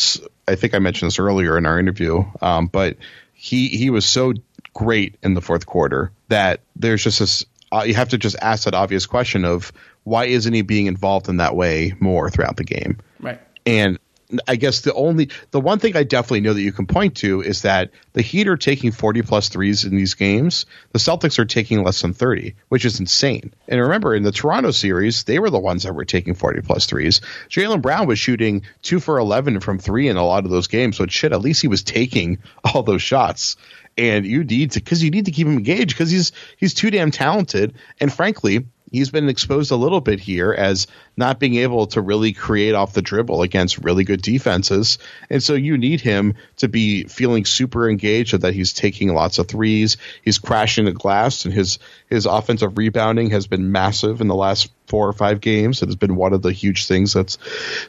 I think I mentioned this earlier in our interview, um, but he he was so great in the fourth quarter that there's just this. Uh, you have to just ask that obvious question of why isn't he being involved in that way more throughout the game? Right. And I guess the only the one thing I definitely know that you can point to is that the Heat are taking 40 plus threes in these games. The Celtics are taking less than 30, which is insane. And remember, in the Toronto series, they were the ones that were taking 40 plus threes. Jaylen Brown was shooting two for 11 from three in a lot of those games. So shit, at least he was taking all those shots. And you need to because you need to keep him engaged because he's he's too damn talented. And frankly, he's been exposed a little bit here as not being able to really create off the dribble against really good defenses. And so you need him to be feeling super engaged so that he's taking lots of threes. He's crashing the glass and his, his offensive rebounding has been massive in the last four or five games. It has been one of the huge things that's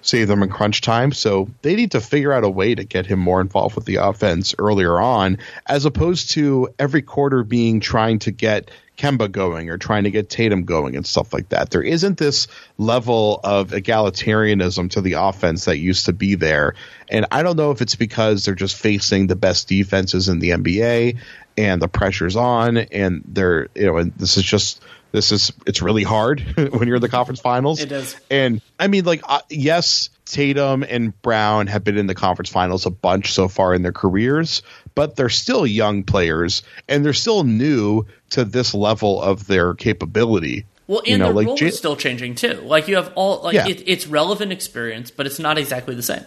saved them in crunch time. So they need to figure out a way to get him more involved with the offense earlier on, as opposed to every quarter being trying to get Kemba going or trying to get Tatum going and stuff like that. There isn't this level of egalitarianism to the offense that used to be there. And I don't know if it's because they're just facing the best defenses in the NBA and the pressure's on and they're, you know, and this is just this is it's really hard when you're in the conference finals. It is. And I mean like uh, yes, Tatum and Brown have been in the conference finals a bunch so far in their careers, but they're still young players and they're still new to this level of their capability. Well, and you know, the like role J- is still changing too. Like you have all like Yeah. it, it's relevant experience, but it's not exactly the same.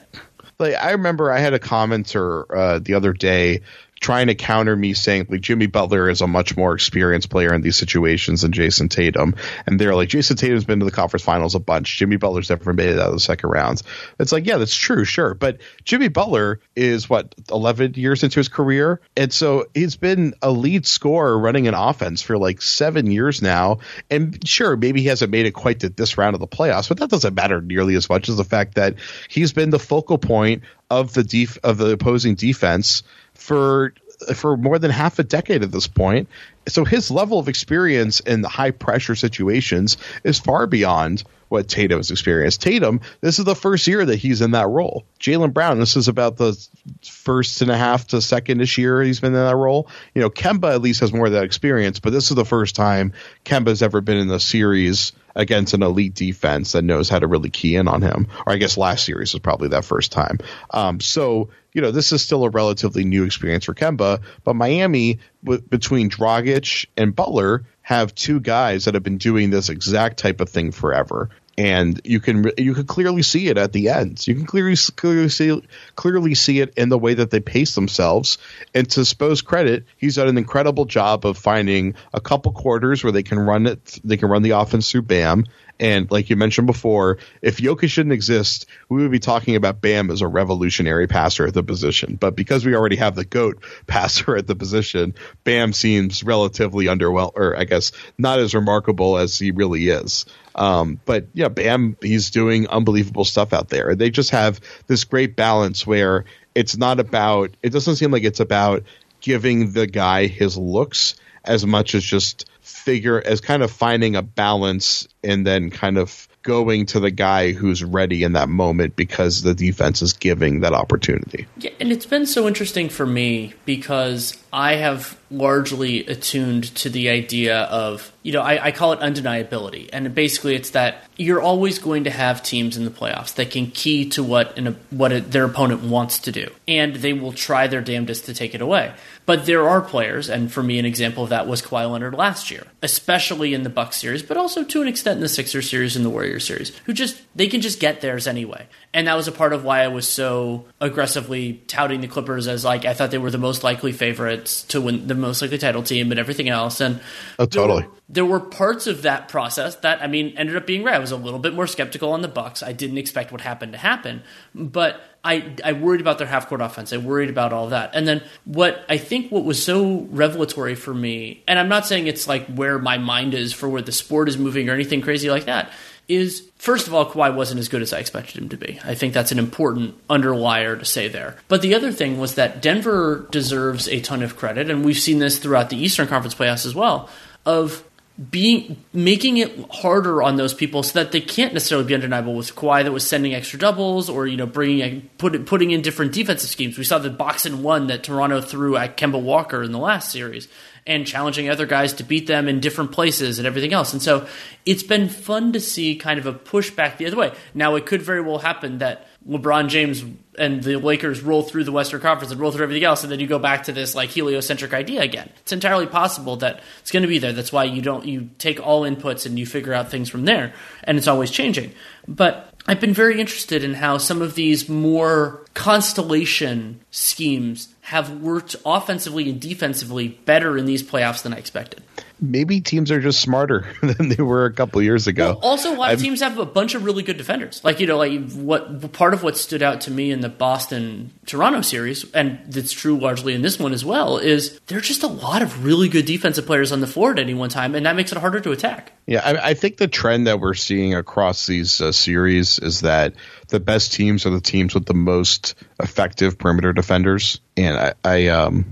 like I remember I had a commenter uh, the other day trying to counter me saying like Jimmy Butler is a much more experienced player in these situations than Jayson Tatum, and they're like Jayson Tatum's been to the conference finals a bunch. Jimmy Butler's never made it out of the second rounds. It's like yeah, that's true, sure, but Jimmy Butler is what eleven years into his career, and so he's been a lead scorer running an offense for like seven years now, and sure, maybe he hasn't made it quite to this round of the playoffs, but that doesn't matter nearly as much as the fact that he's been the focal point of the def- of the opposing defense for for more than half a decade at this point. So his level of experience in the high pressure situations is far beyond what Tatum's experienced. Tatum, this is the first year that he's in that role. Jaylen Brown, this is about the first and a half to second ish year he's been in that role. You know, Kemba at least has more of that experience, but this is the first time Kemba's ever been in the series against an elite defense that knows how to really key in on him. Or I guess last series was probably that first time. Um, so you know this is still a relatively new experience for Kemba, but Miami w- between Dragic and Butler have two guys that have been doing this exact type of thing forever. And you can you can clearly see it at the end. You can clearly clearly see clearly see it in the way that they pace themselves. And to Spo's credit, he's done an incredible job of finding a couple quarters where they can run it. They can run the offense through Bam. And like you mentioned before, if Jokic didn't exist, we would be talking about Bam as a revolutionary passer at the position. But because we already have the GOAT passer at the position, Bam seems relatively underwhelmed, or I guess not as remarkable as he really is. Um, but yeah, Bam, he's doing unbelievable stuff out there. They just have this great balance where it's not about, it doesn't seem like it's about giving the guy his looks as much as just figure as kind of finding a balance and then kind of going to the guy who's ready in that moment because the defense is giving that opportunity. Yeah, and it's been so interesting for me because I have largely attuned to the idea of, you know, I, I, call it undeniability. And basically, it's that you're always going to have teams in the playoffs that can key to what an, what a, their opponent wants to do, and they will try their damnedest to take it away. But there are players, and for me, an example of that was Kawhi Leonard last year, especially in the Bucks series, but also to an extent in the Sixers series and the Warriors series, who just they can just get theirs anyway. And that was a part of why I was so aggressively touting the Clippers as like I thought they were the most likely favorites to win the most likely title team and everything else. And oh, totally. There were, there were parts of that process that I mean ended up being right. I was a little bit more skeptical on the Bucks. I didn't expect what happened to happen, but I, I worried about their half court offense. I worried about all that. And then what I think what was so revelatory for me, and I'm not saying it's like where my mind is for where the sport is moving or anything crazy like that, is first of all, Kawhi wasn't as good as I expected him to be. I think that's an important underlier to say there. But the other thing was that Denver deserves a ton of credit, and we've seen this throughout the Eastern Conference playoffs as well, of being making it harder on those people so that they can't necessarily be undeniable with Kawhi that was sending extra doubles or you know bringing put, putting in different defensive schemes. We saw the box and one that Toronto threw at Kemba Walker in the last series and challenging other guys to beat them in different places and everything else. And so it's been fun to see kind of a pushback the other way. Now it could very well happen that LeBron James and the Lakers roll through the Western Conference and roll through everything else, and then you go back to this like heliocentric idea again. It's entirely possible that it's going to be there. That's why you don't you take all inputs and you figure out things from there, and it's always changing. But I've been very interested in how some of these more constellation schemes have worked offensively and defensively better in these playoffs than I expected maybe teams are just smarter than they were a couple years ago. Well, also, lot I'm, teams have a bunch of really good defenders. Like you know, like what part of what stood out to me in the Boston Toronto series, and it's true largely in this one as well, is there are just a lot of really good defensive players on the floor at any one time, and that makes it harder to attack. Yeah, I, I think the trend that we're seeing across these uh, series is that the best teams are the teams with the most effective perimeter defenders, and I, I um,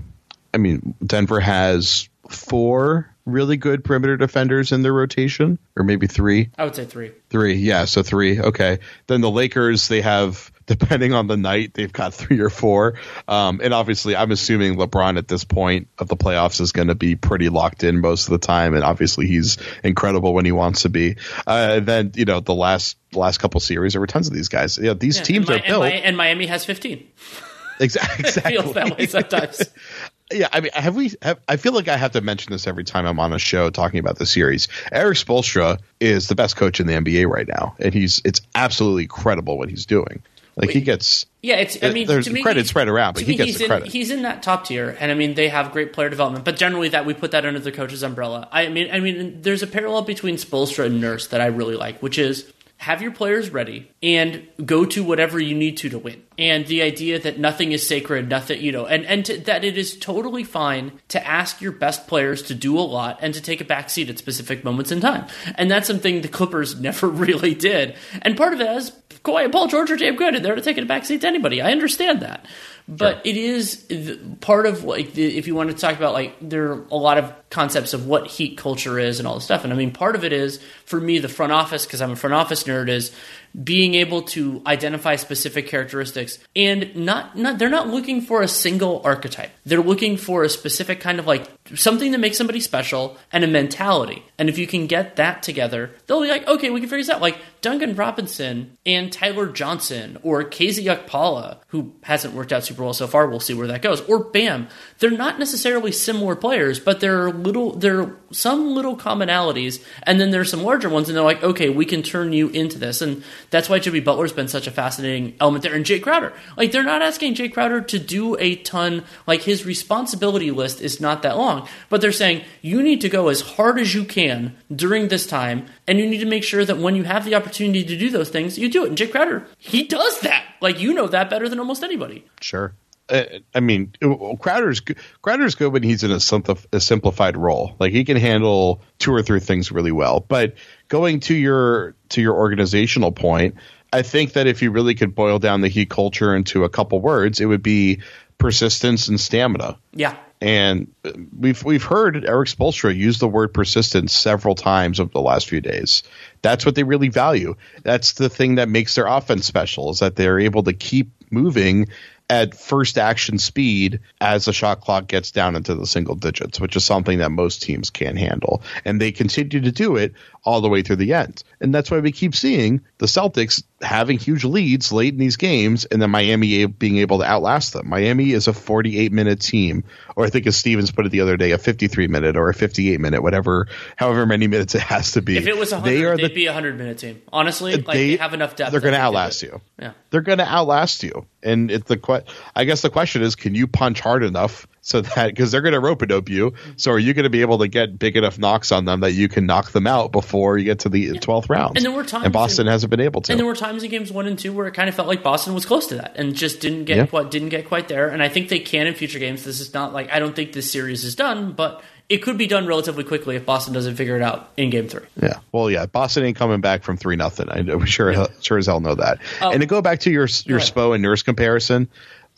I mean, Denver has four really good perimeter defenders in their rotation, or maybe three. I would say three. Three, yeah. So three. Okay. Then the Lakers, they have, depending on the night, they've got three or four. Um, and obviously, I'm assuming LeBron at this point of the playoffs is going to be pretty locked in most of the time, and obviously he's incredible when he wants to be. Uh, and then you know the last last couple series, there were tons of these guys. Yeah, these yeah, teams are built, and, and Miami has 15. Exactly. exactly. feels that way sometimes. Yeah, I mean, have we? Have, I feel like I have to mention this every time I'm on a show talking about the series. Erik Spoelstra is the best coach in the NBA right now, and he's it's absolutely credible what he's doing. Like he gets, yeah. It's I mean, there's credit spread around, but he gets he's the in, credit. He's in that top tier, and I mean, they have great player development, but generally that we put that under the coach's umbrella. I mean, I mean, there's a parallel between Spoelstra and Nurse that I really like, which is have your players ready and go to whatever you need to to win. And the idea that nothing is sacred, nothing, you know, and, and to, that it is totally fine to ask your best players to do a lot and to take a back seat at specific moments in time. And that's something the Clippers never really did. And part of it is Kawhi and Paul George are damn good and they're taking a backseat to anybody. I understand that. But sure. it is part of like if you want to talk about like there are a lot of concepts of what heat culture is and all this stuff. And I mean, part of it is for me the front office because I'm a front office nerd is being able to identify specific characteristics and not not they're not looking for a single archetype. They're looking for a specific kind of like something that makes somebody special and a mentality. And if you can get that together, they'll be like, okay, we can figure this out. Like Duncan Robinson and Tyler Johnson or KZ Okpala, who hasn't worked out super well so far. We'll see where that goes. Or Bam. They're not necessarily similar players, but there are little there are some little commonalities, and then there's some larger ones, and they're like, okay, we can turn you into this. And that's why Jimmy Butler's been such a fascinating element there. And Jae Crowder. Like they're not asking Jae Crowder to do a ton, like his responsibility list is not that long. But they're saying you need to go as hard as you can during this time, and you need to make sure that when you have the opportunity to do those things, you do it. And Jae Crowder, he does that. Like you know that better than almost anybody. Sure. Uh, I mean, Crowder's Crowder's good when he's in a, a simplified role. Like he can handle two or three things really well. But going to your to your organizational point, I think that if you really could boil down the Heat culture into a couple words, it would be persistence and stamina. Yeah. And we've we've heard Erik Spoelstra use the word persistence several times over the last few days. That's what they really value. That's the thing that makes their offense special is that they're able to keep moving at first action speed as the shot clock gets down into the single digits, which is something that most teams can't handle. And they continue to do it all the way through the end. And that's why we keep seeing the Celtics having huge leads late in these games and then Miami being able to outlast them. Miami is a 48 minute team, or I think as Stevens put it the other day, a 53 minute or a 58 minute, whatever, however many minutes it has to be. If it was 100, they are they'd the, be a 100 minute team. Honestly, like they, they have enough depth. They're going to outlast you. Yeah. They're going to outlast you. And it's the I guess the question is, can you punch hard enough so that because they're going to rope a dope you. Mm-hmm. So are you going to be able to get big enough knocks on them that you can knock them out before you get to the twelfth yeah. round? And there were times, and Boston in, hasn't been able to. And there were times in games one and two where it kind of felt like Boston was close to that and just didn't get yeah. quite didn't get quite there. And I think they can in future games. This is not like I don't think this series is done, but it could be done relatively quickly if Boston doesn't figure it out in Game Three. Yeah, well, yeah, Boston ain't coming back from three nothing. I'm sure, yeah. sure as hell know that. Oh, and to go back to your your Spo and Nurse comparison,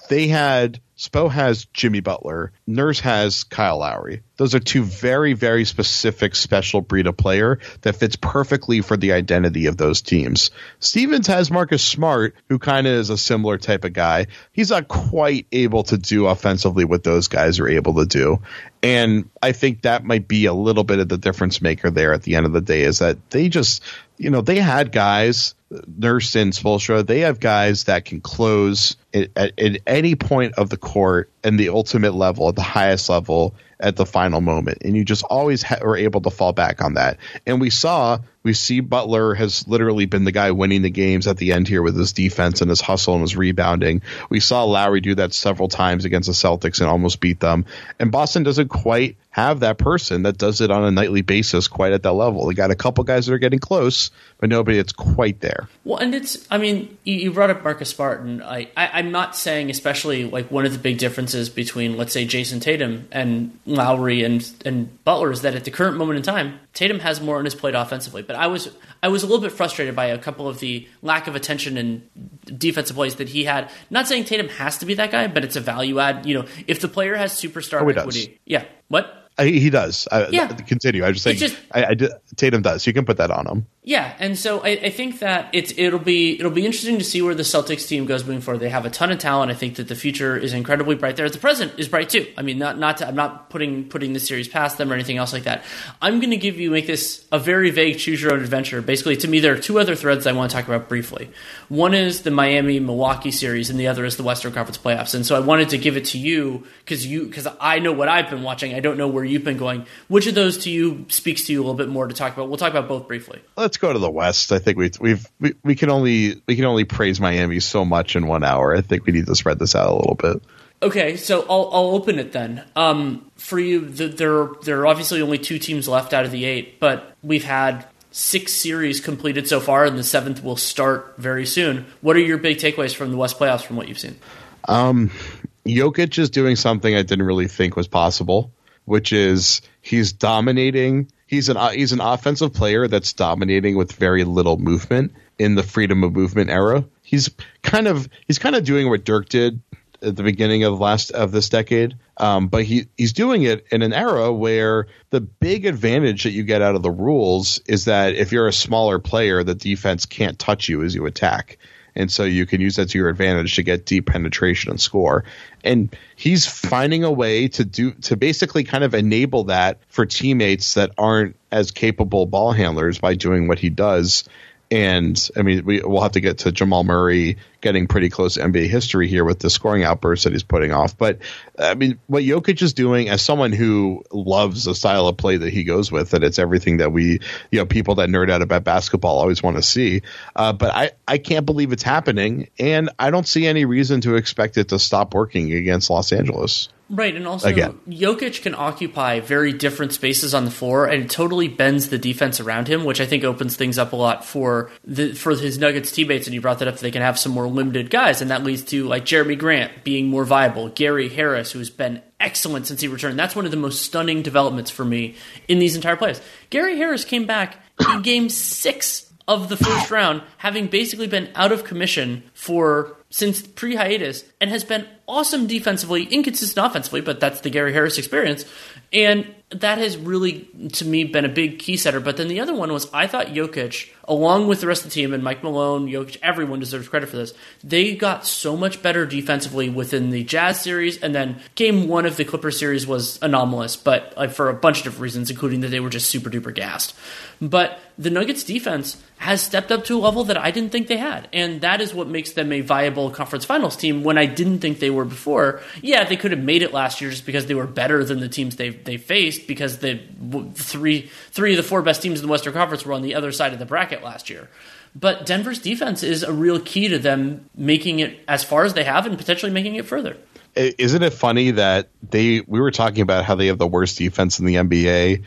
they had Spo has Jimmy Butler, Nurse has Kyle Lowry. Those are two very, very specific special breed of player that fits perfectly for the identity of those teams. Stevens has Marcus Smart, who kind of is a similar type of guy. He's not quite able to do offensively what those guys are able to do. And I think that might be a little bit of the difference maker there at the end of the day is that they just, you know, they had guys Nurse and Spoelstra, they have guys that can close at, at, at, any point of the court and the ultimate level, at the highest level, at the final moment. And you just always ha- were able to fall back on that. And we saw, we see Butler has literally been the guy winning the games at the end here with his defense and his hustle and his rebounding. We saw Lowry do that several times against the Celtics and almost beat them. And Boston doesn't quite have that person that does it on a nightly basis quite at that level. They got a couple guys that are getting close, but nobody that's quite there. Well, and it's, I mean, you, brought up Marcus Spartan. I, I, I'm not saying, especially like one of the big differences between, let's say, Jayson Tatum and Lowry and and Butler is that at the current moment in time, Tatum has more on his plate offensively. But I was I was a little bit frustrated by a couple of the lack of attention and defensive plays that he had. Not saying Tatum has to be that guy, but it's a value add. You know, if the player has superstar oh, equity, yeah. What? He does. I, yeah. Continue. I just think just, I, I, Tatum does. You can put that on him. Yeah, and so I, I, think that it's it'll be it'll be interesting to see where the Celtics team goes moving forward. They have a ton of talent. I think that the future is incredibly bright there. The present is bright too. I mean, not not to, I'm not putting putting the series past them or anything else like that. I'm going to give you make this a very vague choose your own adventure. Basically, to me, there are two other threads I want to talk about briefly. One is the Miami Milwaukee series, and the other is the Western Conference playoffs. And so I wanted to give it to you because you because I know what I've been watching. I don't know where you've been going. Which of those to you speaks to you a little bit more to talk about? We'll talk about both briefly. Let's go to the West. I think we we've we, we can only we can only praise Miami so much in one hour. I think we need to spread this out a little bit. Okay, so I'll I'll open it then. Um, for you, the, there there are obviously only two teams left out of the eight, but we've had six series completed so far, and the seventh will start very soon. What are your big takeaways from the West playoffs from what you've seen? Um, Jokic is doing something I didn't really think was possible, which is he's dominating he's an he's an offensive player that's dominating with very little movement in the freedom of movement era. He's kind of he's kind of doing what Dirk did at the beginning of last of this decade, um, but he he's doing it in an era where the big advantage that you get out of the rules is that if you're a smaller player, the defense can't touch you as you attack and so you can use that to your advantage to get deep penetration and score. And he's finding a way to do to basically kind of enable that for teammates that aren't as capable ball handlers by doing what he does and I mean, we, will have to get to Jamal Murray getting pretty close to NBA history here with the scoring outbursts that he's putting off. But I mean, what Jokic is doing as someone who loves the style of play that he goes with, that it's everything that we, you know, people that nerd out about basketball always want to see. Uh, but I, I can't believe it's happening. And I don't see any reason to expect it to stop working against Los Angeles. Right, and also Again. Jokic can occupy very different spaces on the floor, and it totally bends the defense around him, which I think opens things up a lot for the for his Nuggets teammates. And you brought that up; they can have some more limited guys, and that leads to like Jerami Grant being more viable, Gary Harris, who's been excellent since he returned. That's one of the most stunning developments for me in these entire plays. Gary Harris came back in Game Six of the first round, having basically been out of commission for since pre hiatus and has been awesome defensively, inconsistent offensively, but that's the Gary Harris experience. And that has really, to me, been a big key setter. But then the other one was I thought Jokic, along with the rest of the team, and Mike Malone, Jokic, everyone deserves credit for this. They got so much better defensively within the Jazz series, and then game one of the Clippers series was anomalous, but like, for a bunch of different reasons, including that they were just super duper gassed. But the Nuggets defense has stepped up to a level that I didn't think they had. And that is what makes them a viable conference finals team when I didn't think they were before. Yeah, they could have made it last year just because they were better than the teams they they faced because the three three of the four best teams in the Western Conference were on the other side of the bracket last year. But Denver's defense is a real key to them making it as far as they have and potentially making it further. Isn't it funny that they we were talking about how they have the worst defense in the NBA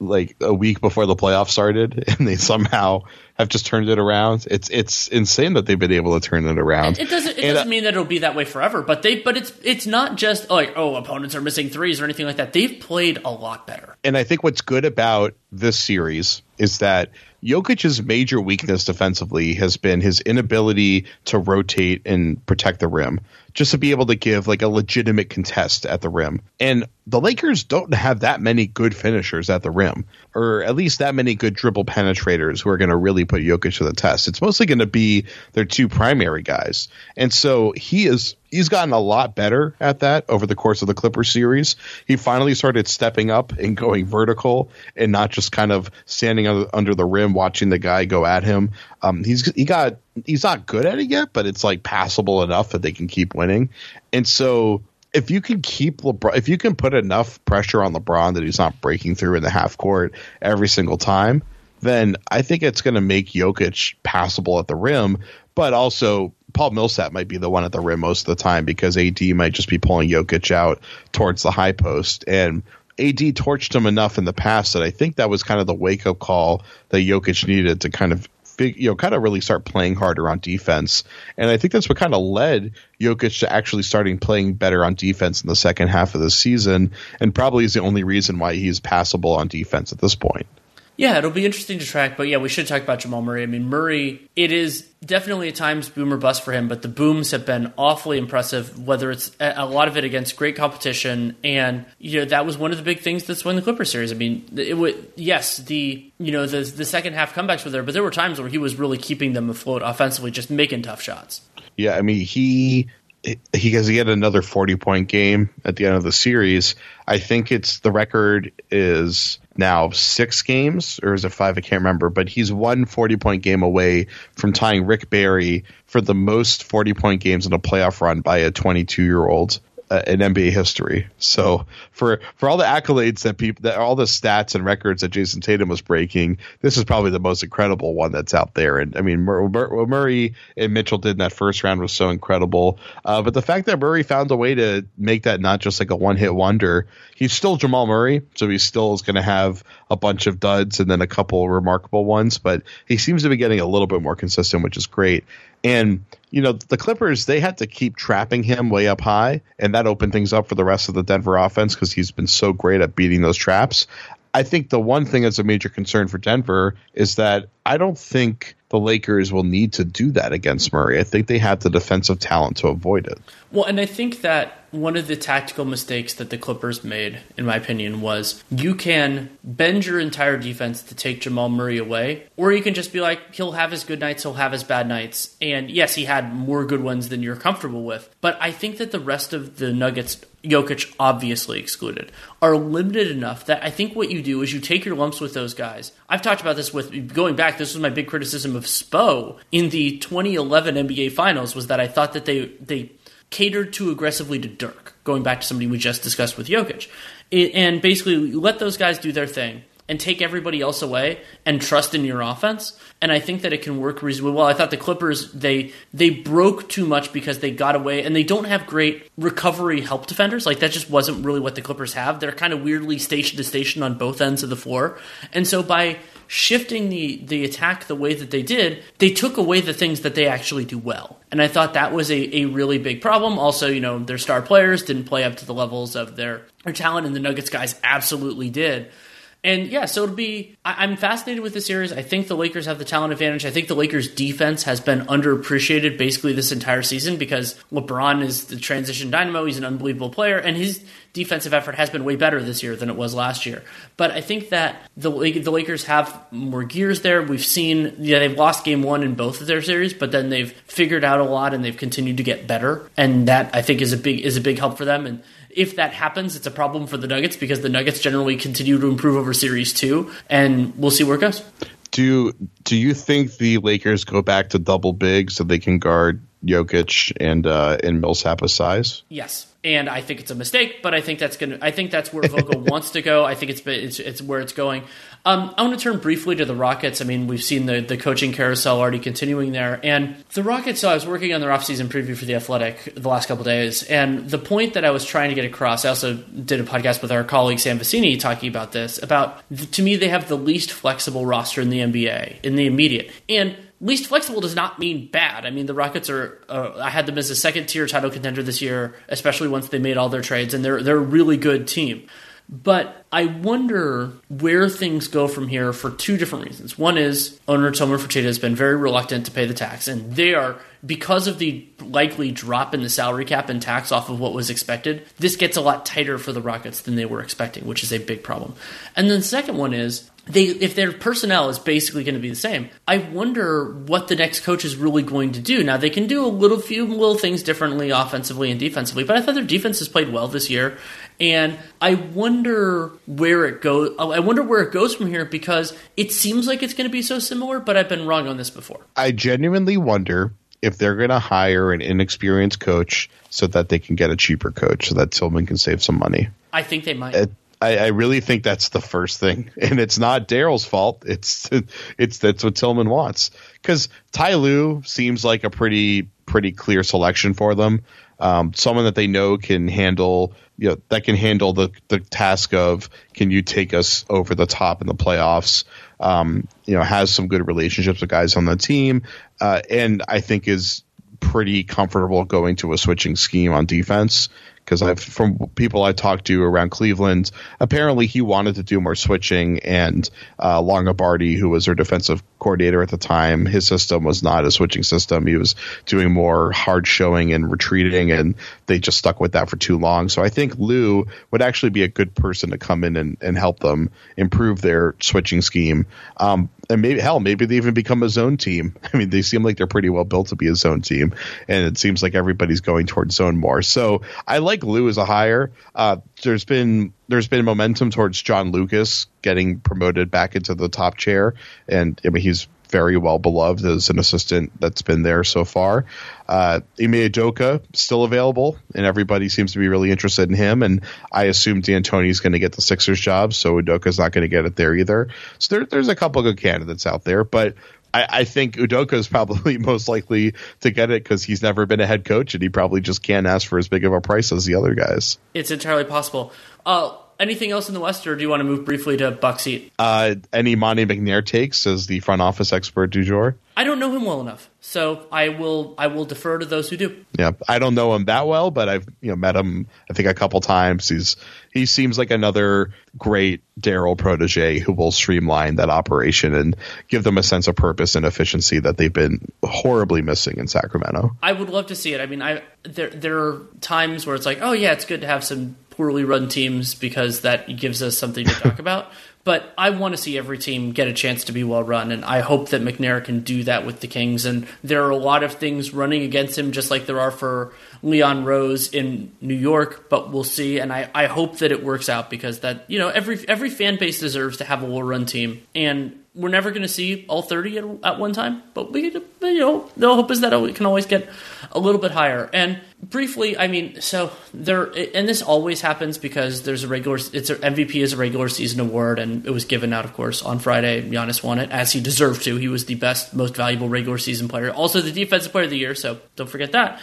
like a week before the playoffs started, and they somehow have just turned it around. It's it's insane that they've been able to turn it around. It doesn't. It And, doesn't uh, mean that it'll be that way forever. But they. But it's. It's not just like oh, opponents are missing threes or anything like that. They've played a lot better. and I think what's good about this series is that Jokic's major weakness defensively has been his inability to rotate and protect the rim, just to be able to give like a legitimate contest at the rim. And the Lakers don't have that many good finishers at the rim, or at least that many good dribble penetrators who are going to really put Jokic to the test. It's mostly going to be their two primary guys. And so he is he's gotten a lot better at that over the course of the Clipper series. He finally started stepping up and going vertical and not just kind of standing under, the rim watching the guy go at him. Um, he's he got he's not good at it yet, but it's like passable enough that they can keep winning. And so if you can keep LeBron, if you can put enough pressure on LeBron that he's not breaking through in the half court every single time, then I think it's going to make Jokic passable at the rim. But also, Paul Millsap might be the one at the rim most of the time because AD might just be pulling Jokic out towards the high post. And AD torched him enough in the past that I think that was kind of the wake up call that Jokic needed to kind of big, you know, kind of really start playing harder on defense. And I think that's what kind of led Jokic to actually starting playing better on defense in the second half of the season, and probably is the only reason why he's passable on defense at this point. Yeah, it'll be interesting to track, but yeah, we should talk about Jamal Murray. I mean, Murray, it is definitely at times boom or bust for him, but the booms have been awfully impressive, whether it's a lot of it against great competition. And, you know, that was one of the big things that's won the Clippers series. I mean, it would, yes, the, you know, the, the second half comebacks were there, but there were times where he was really keeping them afloat offensively, just making tough shots. Yeah, I mean he he because he had another forty point game at the end of the series. I think it's the record is now six games or is it five? I can't remember, but he's one 40 point game away from tying Rick Barry for the most 40 point games in a playoff run by a 22 year old uh, in NBA history. So for for all the accolades that people that all the stats and records that Jayson Tatum was breaking, this is probably the most incredible one that's out there. And I mean, Mur- Mur- Murray and Mitchell did in that first round was so incredible. Uh, but the fact that Murray found a way to make that not just like a one hit wonder, he's still Jamal Murray, so he still is going to have a bunch of duds and then a couple remarkable ones. But he seems to be getting a little bit more consistent, which is great. And you know the Clippers, they had to keep trapping him way up high, and that opened things up for the rest of the Denver offense because he's been so great at beating those traps. I think the one thing that's a major concern for Denver is that I don't think the Lakers will need to do that against Murray. I think they have the defensive talent to avoid it. Well, and I think that one of the tactical mistakes that the Clippers made, in my opinion, was you can bend your entire defense to take Jamal Murray away, or you can just be like, he'll have his good nights, he'll have his bad nights. And yes, he had more good ones than you're comfortable with. But I think that the rest of the Nuggets, Jokic obviously excluded, are limited enough that I think what you do is you take your lumps with those guys. I've talked about this with going back, this was my big criticism of Spo in the 2011 NBA Finals, was that I thought that they, they catered too aggressively to Dirk, going back to somebody we just discussed with Jokic. It, and basically, let those guys do their thing and take everybody else away and trust in your offense. And I think that it can work reasonably well. I thought the Clippers they they broke too much because they got away and they don't have great recovery help defenders. Like that just wasn't really what the Clippers have. They're kind of weirdly station to station on both ends of the floor. And so by shifting the the attack the way that they did, they took away the things that they actually do well. And I thought that was a, a really big problem. Also, you know, their star players didn't play up to the levels of their, their talent, and the Nuggets guys absolutely did. And yeah, so it'll be. I, I'm fascinated with the series. I think the Lakers have the talent advantage. I think the Lakers' defense has been underappreciated basically this entire season because LeBron is the transition dynamo. He's an unbelievable player, and his defensive effort has been way better this year than it was last year. But I think that the the Lakers have more gears there. We've seen yeah they've lost game one in both of their series, but then they've figured out a lot and they've continued to get better, and that I think is a big is a big help for them. And if that happens, it's a problem for the Nuggets because the Nuggets generally continue to improve over Series two, and we'll see where it goes. Do do you think the Lakers go back to double big so they can guard Jokic and uh, and Millsap with size? Yes, and I think it's a mistake. But I think that's gonna. I think that's where Vogel wants to go. I think it's it's, it's where it's going. Um, I want to turn briefly to the Rockets. I mean, we've seen the, the coaching carousel already continuing there. And the Rockets, so I was working on their offseason preview for The Athletic the last couple days. And the point that I was trying to get across, I also did a podcast with our colleague Sam Vecenie talking about this, about to me, they have the least flexible roster in the NBA in the immediate. And least flexible does not mean bad. I mean, the Rockets are. Uh, I had them as a second tier title contender this year, especially once they made all their trades, and they're they're a really good team. But I wonder where things go from here for two different reasons. One is owner Tillman Fertitta has been very reluctant to pay the tax, and they are because of the likely drop in the salary cap and tax off of what was expected. This gets a lot tighter for the Rockets than they were expecting, which is a big problem. And then the second one is they if their personnel is basically going to be the same, I wonder what the next coach is really going to do. Now they can do a little few little things differently offensively and defensively, but I thought their defense has played well this year, and I wonder where it goes. I wonder where it goes from here because it seems like it's going to be so similar, but I've been wrong on this before. I genuinely wonder if they're going to hire an inexperienced coach so that they can get a cheaper coach so that Tillman can save some money. I think they might. It, I, I, really think that's the first thing, and it's not Daryl's fault. It's it's that's what Tillman wants because Ty seems like a pretty pretty clear selection for them. Um, someone that they know can handle you know that can handle the the task of can you take us over the top in the playoffs. Um, you know has some good relationships with guys on the team, uh, and I think is pretty comfortable going to a switching scheme on defense because I've from people I talked to around Cleveland, apparently he wanted to do more switching, and uh, Longabardi, who was their defensive coordinator at the time, his system was not a switching system. He was doing more hard showing and retreating, and they just stuck with that for too long. So I think Lue would actually be a good person to come in and, and help them improve their switching scheme. Um, and maybe hell, maybe they even become a zone team. I mean, they seem like they're pretty well built to be a zone team, and it seems like everybody's going towards zone more. So I like Lue as a hire. Uh, there's been there's been momentum towards John Lucas getting promoted back into the top chair, and I mean he's very well beloved as an assistant that's been there so far. Uh, Ime Udoka still available, and everybody seems to be really interested in him. And I assume D'Antoni's going to get the Sixers job, so Udoka's not going to get it there either. So there, there's a couple good candidates out there, but I, I, think Udoka is probably most likely to get it because he's never been a head coach and he probably just can't ask for as big of a price as the other guys. It's entirely possible. Uh, anything else in the West, or do you want to move briefly to Bucks Heat? Uh, any Monte McNair takes as the front office expert du jour? I don't know him well enough, so I will I will defer to those who do. Yeah, I don't know him that well, but I've you know met him I think a couple times. He's he seems like another great Daryl protege who will streamline that operation and give them a sense of purpose and efficiency that they've been horribly missing in Sacramento. I would love to see it. I mean, I there there are times where it's like, oh yeah, it's good to have some poorly run teams because that gives us something to talk about. But I want to see every team get a chance to be well run, and I hope that McNair can do that with the Kings. And there are a lot of things running against him, just like there are for Leon Rose in New York. But we'll see, and I, I hope that it works out because that you know every every fan base deserves to have a well run team, and we're never going to see all 30 at, at, one time, but we, you know, the hope is that we can always get a little bit higher. And briefly, I mean, so there, and this always happens because there's a regular, it's a, MVP is a regular season award, and it was given out, of course, on Friday. Giannis won it as he deserved to. He was the best, most valuable regular season player, also the defensive player of the year. So don't forget that.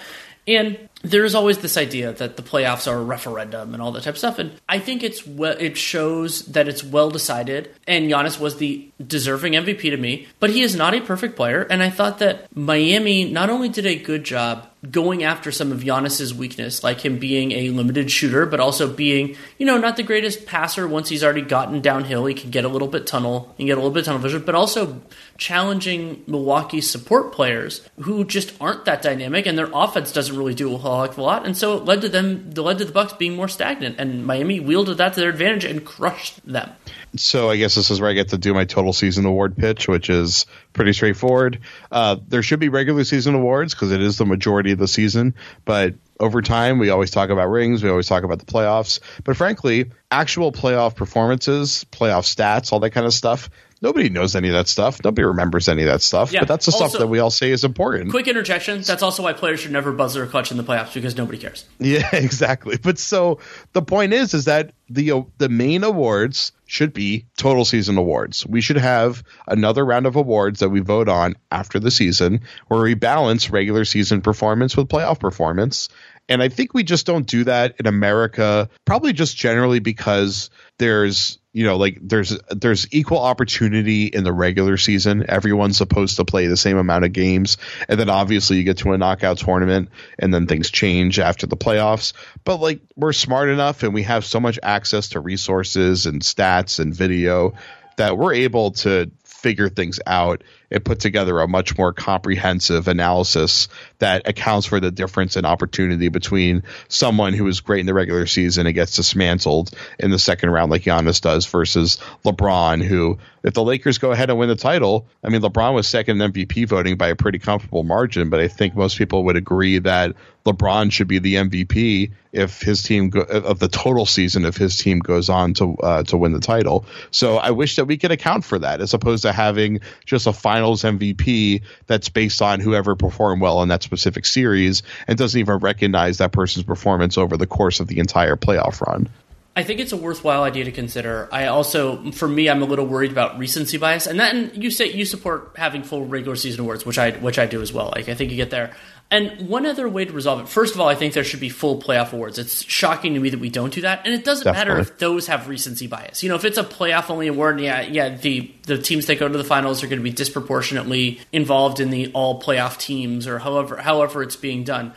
And there's always this idea that the playoffs are a referendum and all that type of stuff. And I think it's well, it shows that it's well decided. And Giannis was the deserving MVP to me, but he is not a perfect player. And I thought that Miami not only did a good job going after some of Giannis's weakness, like him being a limited shooter, but also being, you know, not the greatest passer once he's already gotten downhill. He can get a little bit tunnel and get a little bit tunnel vision, but also challenging Milwaukee's support players who just aren't that dynamic and their offense doesn't really do a whole heck of a lot. And so it led to them, it led to the Bucks being more stagnant, and Miami wielded that to their advantage and crushed them. So I guess this is where I get to do my total season award pitch, which is pretty straightforward. Uh, there should be regular season awards because it is the majority of the season, but over time we always talk about rings, we always talk about the playoffs, but frankly, actual playoff performances, playoff stats, all that kind of stuff nobody knows any of that stuff. Nobody remembers any of that stuff. Yeah. But that's the Also- stuff that we all say is important. Quick interjection. That's also why players should never buzzer or clutch in the playoffs because nobody cares. Yeah, exactly. But so the point is, is that the uh, the main awards should be total season awards. We should have another round of awards that we vote on after the season, where we balance regular season performance with playoff performance. And I think we just don't do that in America, probably just generally because there's you know like there's there's equal opportunity in the regular season. Everyone's supposed to play the same amount of games. And then obviously you get to a knockout tournament and then things change after the playoffs. But like we're smart enough and we have so much access to resources and stats and video that we're able to figure things out and put together a much more comprehensive analysis that accounts for the difference in opportunity between someone who is great in the regular season and gets dismantled in the second round like Giannis does versus LeBron who if the Lakers go ahead and win the title I mean LeBron was second in MVP voting by a pretty comfortable margin but I think most people would agree that LeBron should be the MVP if his team go, of the total season if his team goes on to uh, to win the title. So I wish that we could account for that as opposed to having just a Finals MVP that's based on whoever performed well in that specific series and doesn't even recognize that person's performance over the course of the entire playoff run. I think it's a worthwhile idea to consider. I also, for me, I'm a little worried about recency bias, and then you say you support having full regular season awards, which I which I do as well. Like I think you get there. And one other way to resolve it, first of all, I think there should be full playoff awards. It's shocking to me that we don't do that, and it doesn't matter if those have recency bias. You know, if it's a playoff only award, yeah, yeah, the the teams that go to the finals are going to be disproportionately involved in the all playoff teams, or however however it's being done.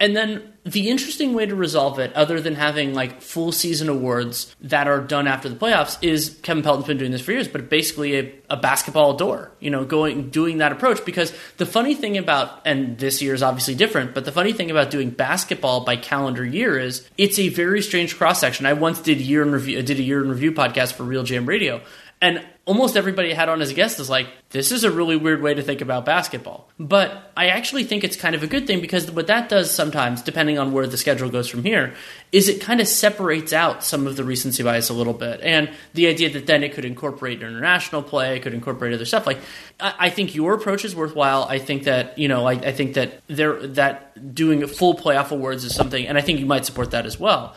And then the interesting way to resolve it, other than having like full season awards that are done after the playoffs, is Kevin Pelton's been doing this for years, but basically a, a basketball door, you know, going doing that approach. Because the funny thing about, and this year is obviously different, but the funny thing about doing basketball by calendar year is it's a very strange cross section. I once did year in review, did a year in review podcast for RealGM Radio, and almost everybody I had on as a guest is like, this is a really weird way to think about basketball. But I actually think it's kind of a good thing because what that does sometimes, depending on where the schedule goes from here, is it kind of separates out some of the recency bias a little bit. And the idea that then it could incorporate international play, it could incorporate other stuff. Like, I, I think your approach is worthwhile. I think that, you know, I, I think that there that doing full playoff awards is something, and I think you might support that as well.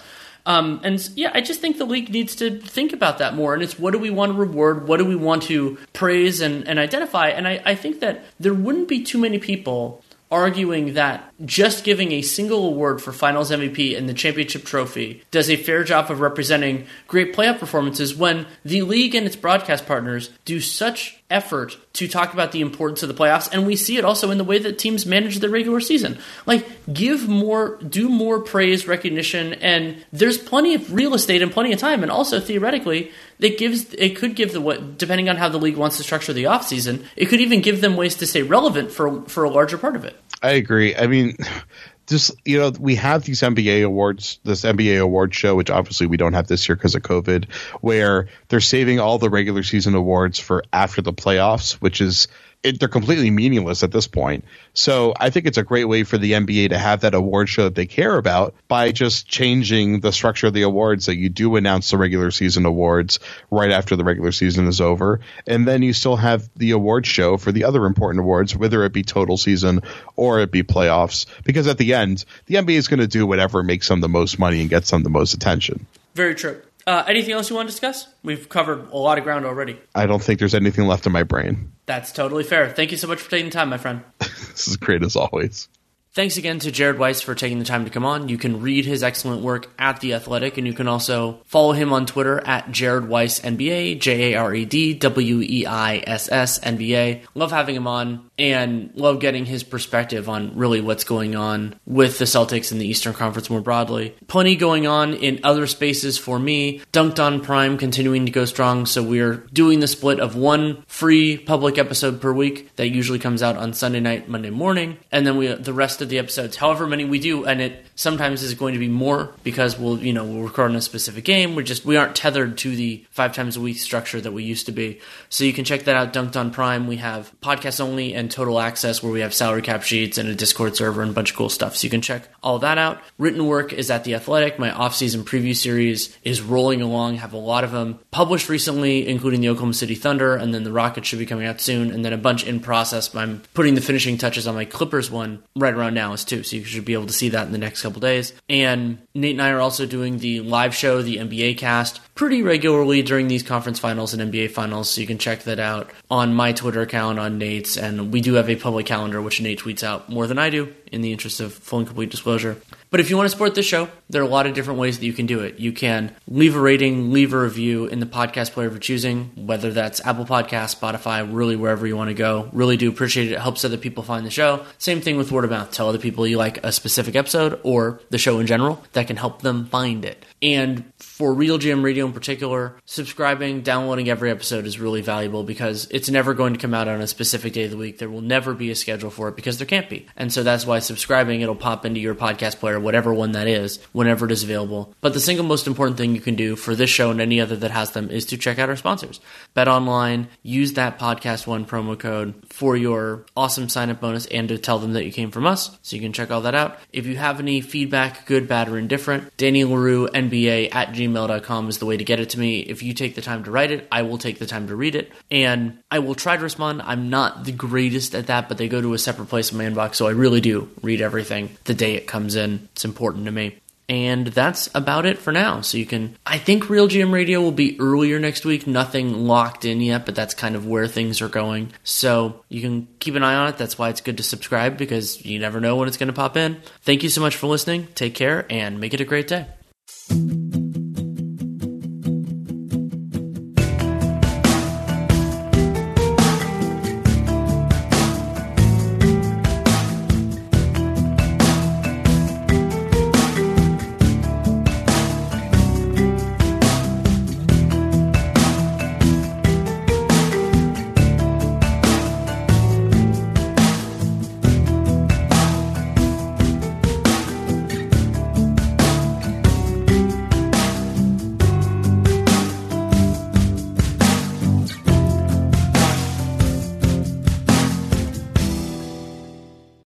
Um, and yeah, I just think the league needs to think about that more. And it's what do we want to reward? What do we want to praise and, and identify? And I, I think that there wouldn't be too many people arguing that just giving a single award for finals MVP and the championship trophy does a fair job of representing great playoff performances when the league and its broadcast partners do such effort to talk about the importance of the playoffs and we see it also in the way that teams manage their regular season. Like give more do more praise recognition and there's plenty of real estate and plenty of time and also theoretically it gives it could give the what depending on how the league wants to structure the offseason it could even give them ways to stay relevant for for a larger part of it I agree. I mean, just you know, we have these NBA awards, this NBA award show, which obviously we don't have this year because of COVID, where they're saving all the regular season awards for after the playoffs, which is it, they're completely meaningless at this point. So I think it's a great way for the NBA to have that award show that they care about by just changing the structure of the awards that you do announce the regular season awards right after the regular season is over. And then you still have the award show for the other important awards, whether it be total season or it be playoffs. Because at the end, the NBA is going to do whatever makes them the most money and gets them the most attention. very true uh, anything else you want to discuss we've covered a lot of ground already I don't think there's anything left in my brain. that's totally fair thank you so much for taking the time my friend This is great as always. Thanks again to Jared Weiss for taking the time to come on. You can read his excellent work at The Athletic, and you can also follow him on Twitter at Jared Weiss NBA, J A R E D W E I S S NBA. Love having him on and love getting his perspective on really what's going on with the Celtics and the Eastern Conference more broadly. Plenty going on in other spaces for me. Dunc'd On Prime continuing to go strong, so we're doing the split of one free public episode per week that usually comes out on Sunday night, Monday morning, and then we the rest of the episodes, however many we do, and it sometimes is going to be more because we'll you know we'll record on a specific game. We're just we aren't tethered to the five times a week structure that we used to be. So you can check that out. Dunc'd On Prime. We have podcast only and and Total Access, where we have salary cap sheets and a Discord server and a bunch of cool stuff. So you can check all that out. Written work is at The Athletic. My off-season preview series is rolling along, have a lot of them published recently, including the Oklahoma City Thunder, and then the Rockets should be coming out soon, and then a bunch in process. I'm putting the finishing touches on my Clippers one right around now as too, so you should be able to see that in the next couple days. And Nate and I are also doing the live show, the NBA cast, pretty regularly during these conference finals and NBA finals, so you can check that out on my Twitter account, on Nate's, and we do have a public calendar which Nate tweets out more than I do in the interest of full and complete disclosure. But if you want to support this show, there are a lot of different ways that you can do it. You can leave a rating, leave a review in the podcast player of your choosing, whether that's Apple Podcast, Spotify, really wherever you want to go. Really do appreciate it. It helps other people find the show. Same thing with word of mouth. Tell other people you like a specific episode or the show in general. That can help them find it. And for RealGM Radio in particular, subscribing, downloading every episode is really valuable because it's never going to come out on a specific day of the week. There will never be a schedule for it because there can't be. And so that's why subscribing, it'll pop into your podcast player, whatever one that is, whenever it is available. But the single most important thing you can do for this show and any other that has them is to check out our sponsors. BetOnline, use that podcast one promo code for your awesome sign up bonus and to tell them that you came from us. So you can check all that out. If you have any feedback, good, bad, or indifferent, Danny Leroux, NBA at gmail.com is the way to get it to me. If you take the time to write it, I will take the time to read it. And I will try to respond. I'm not the greatest at that, but they go to a separate place in my inbox. So I really do read everything the day it comes in. It's important to me. And that's about it for now. So you can, I think RealGM Radio will be earlier next week. Nothing locked in yet, but that's kind of where things are going. So you can keep an eye on it. That's why it's good to subscribe because you never know when it's going to pop in. Thank you so much for listening. Take care and make it a great day. Thank you.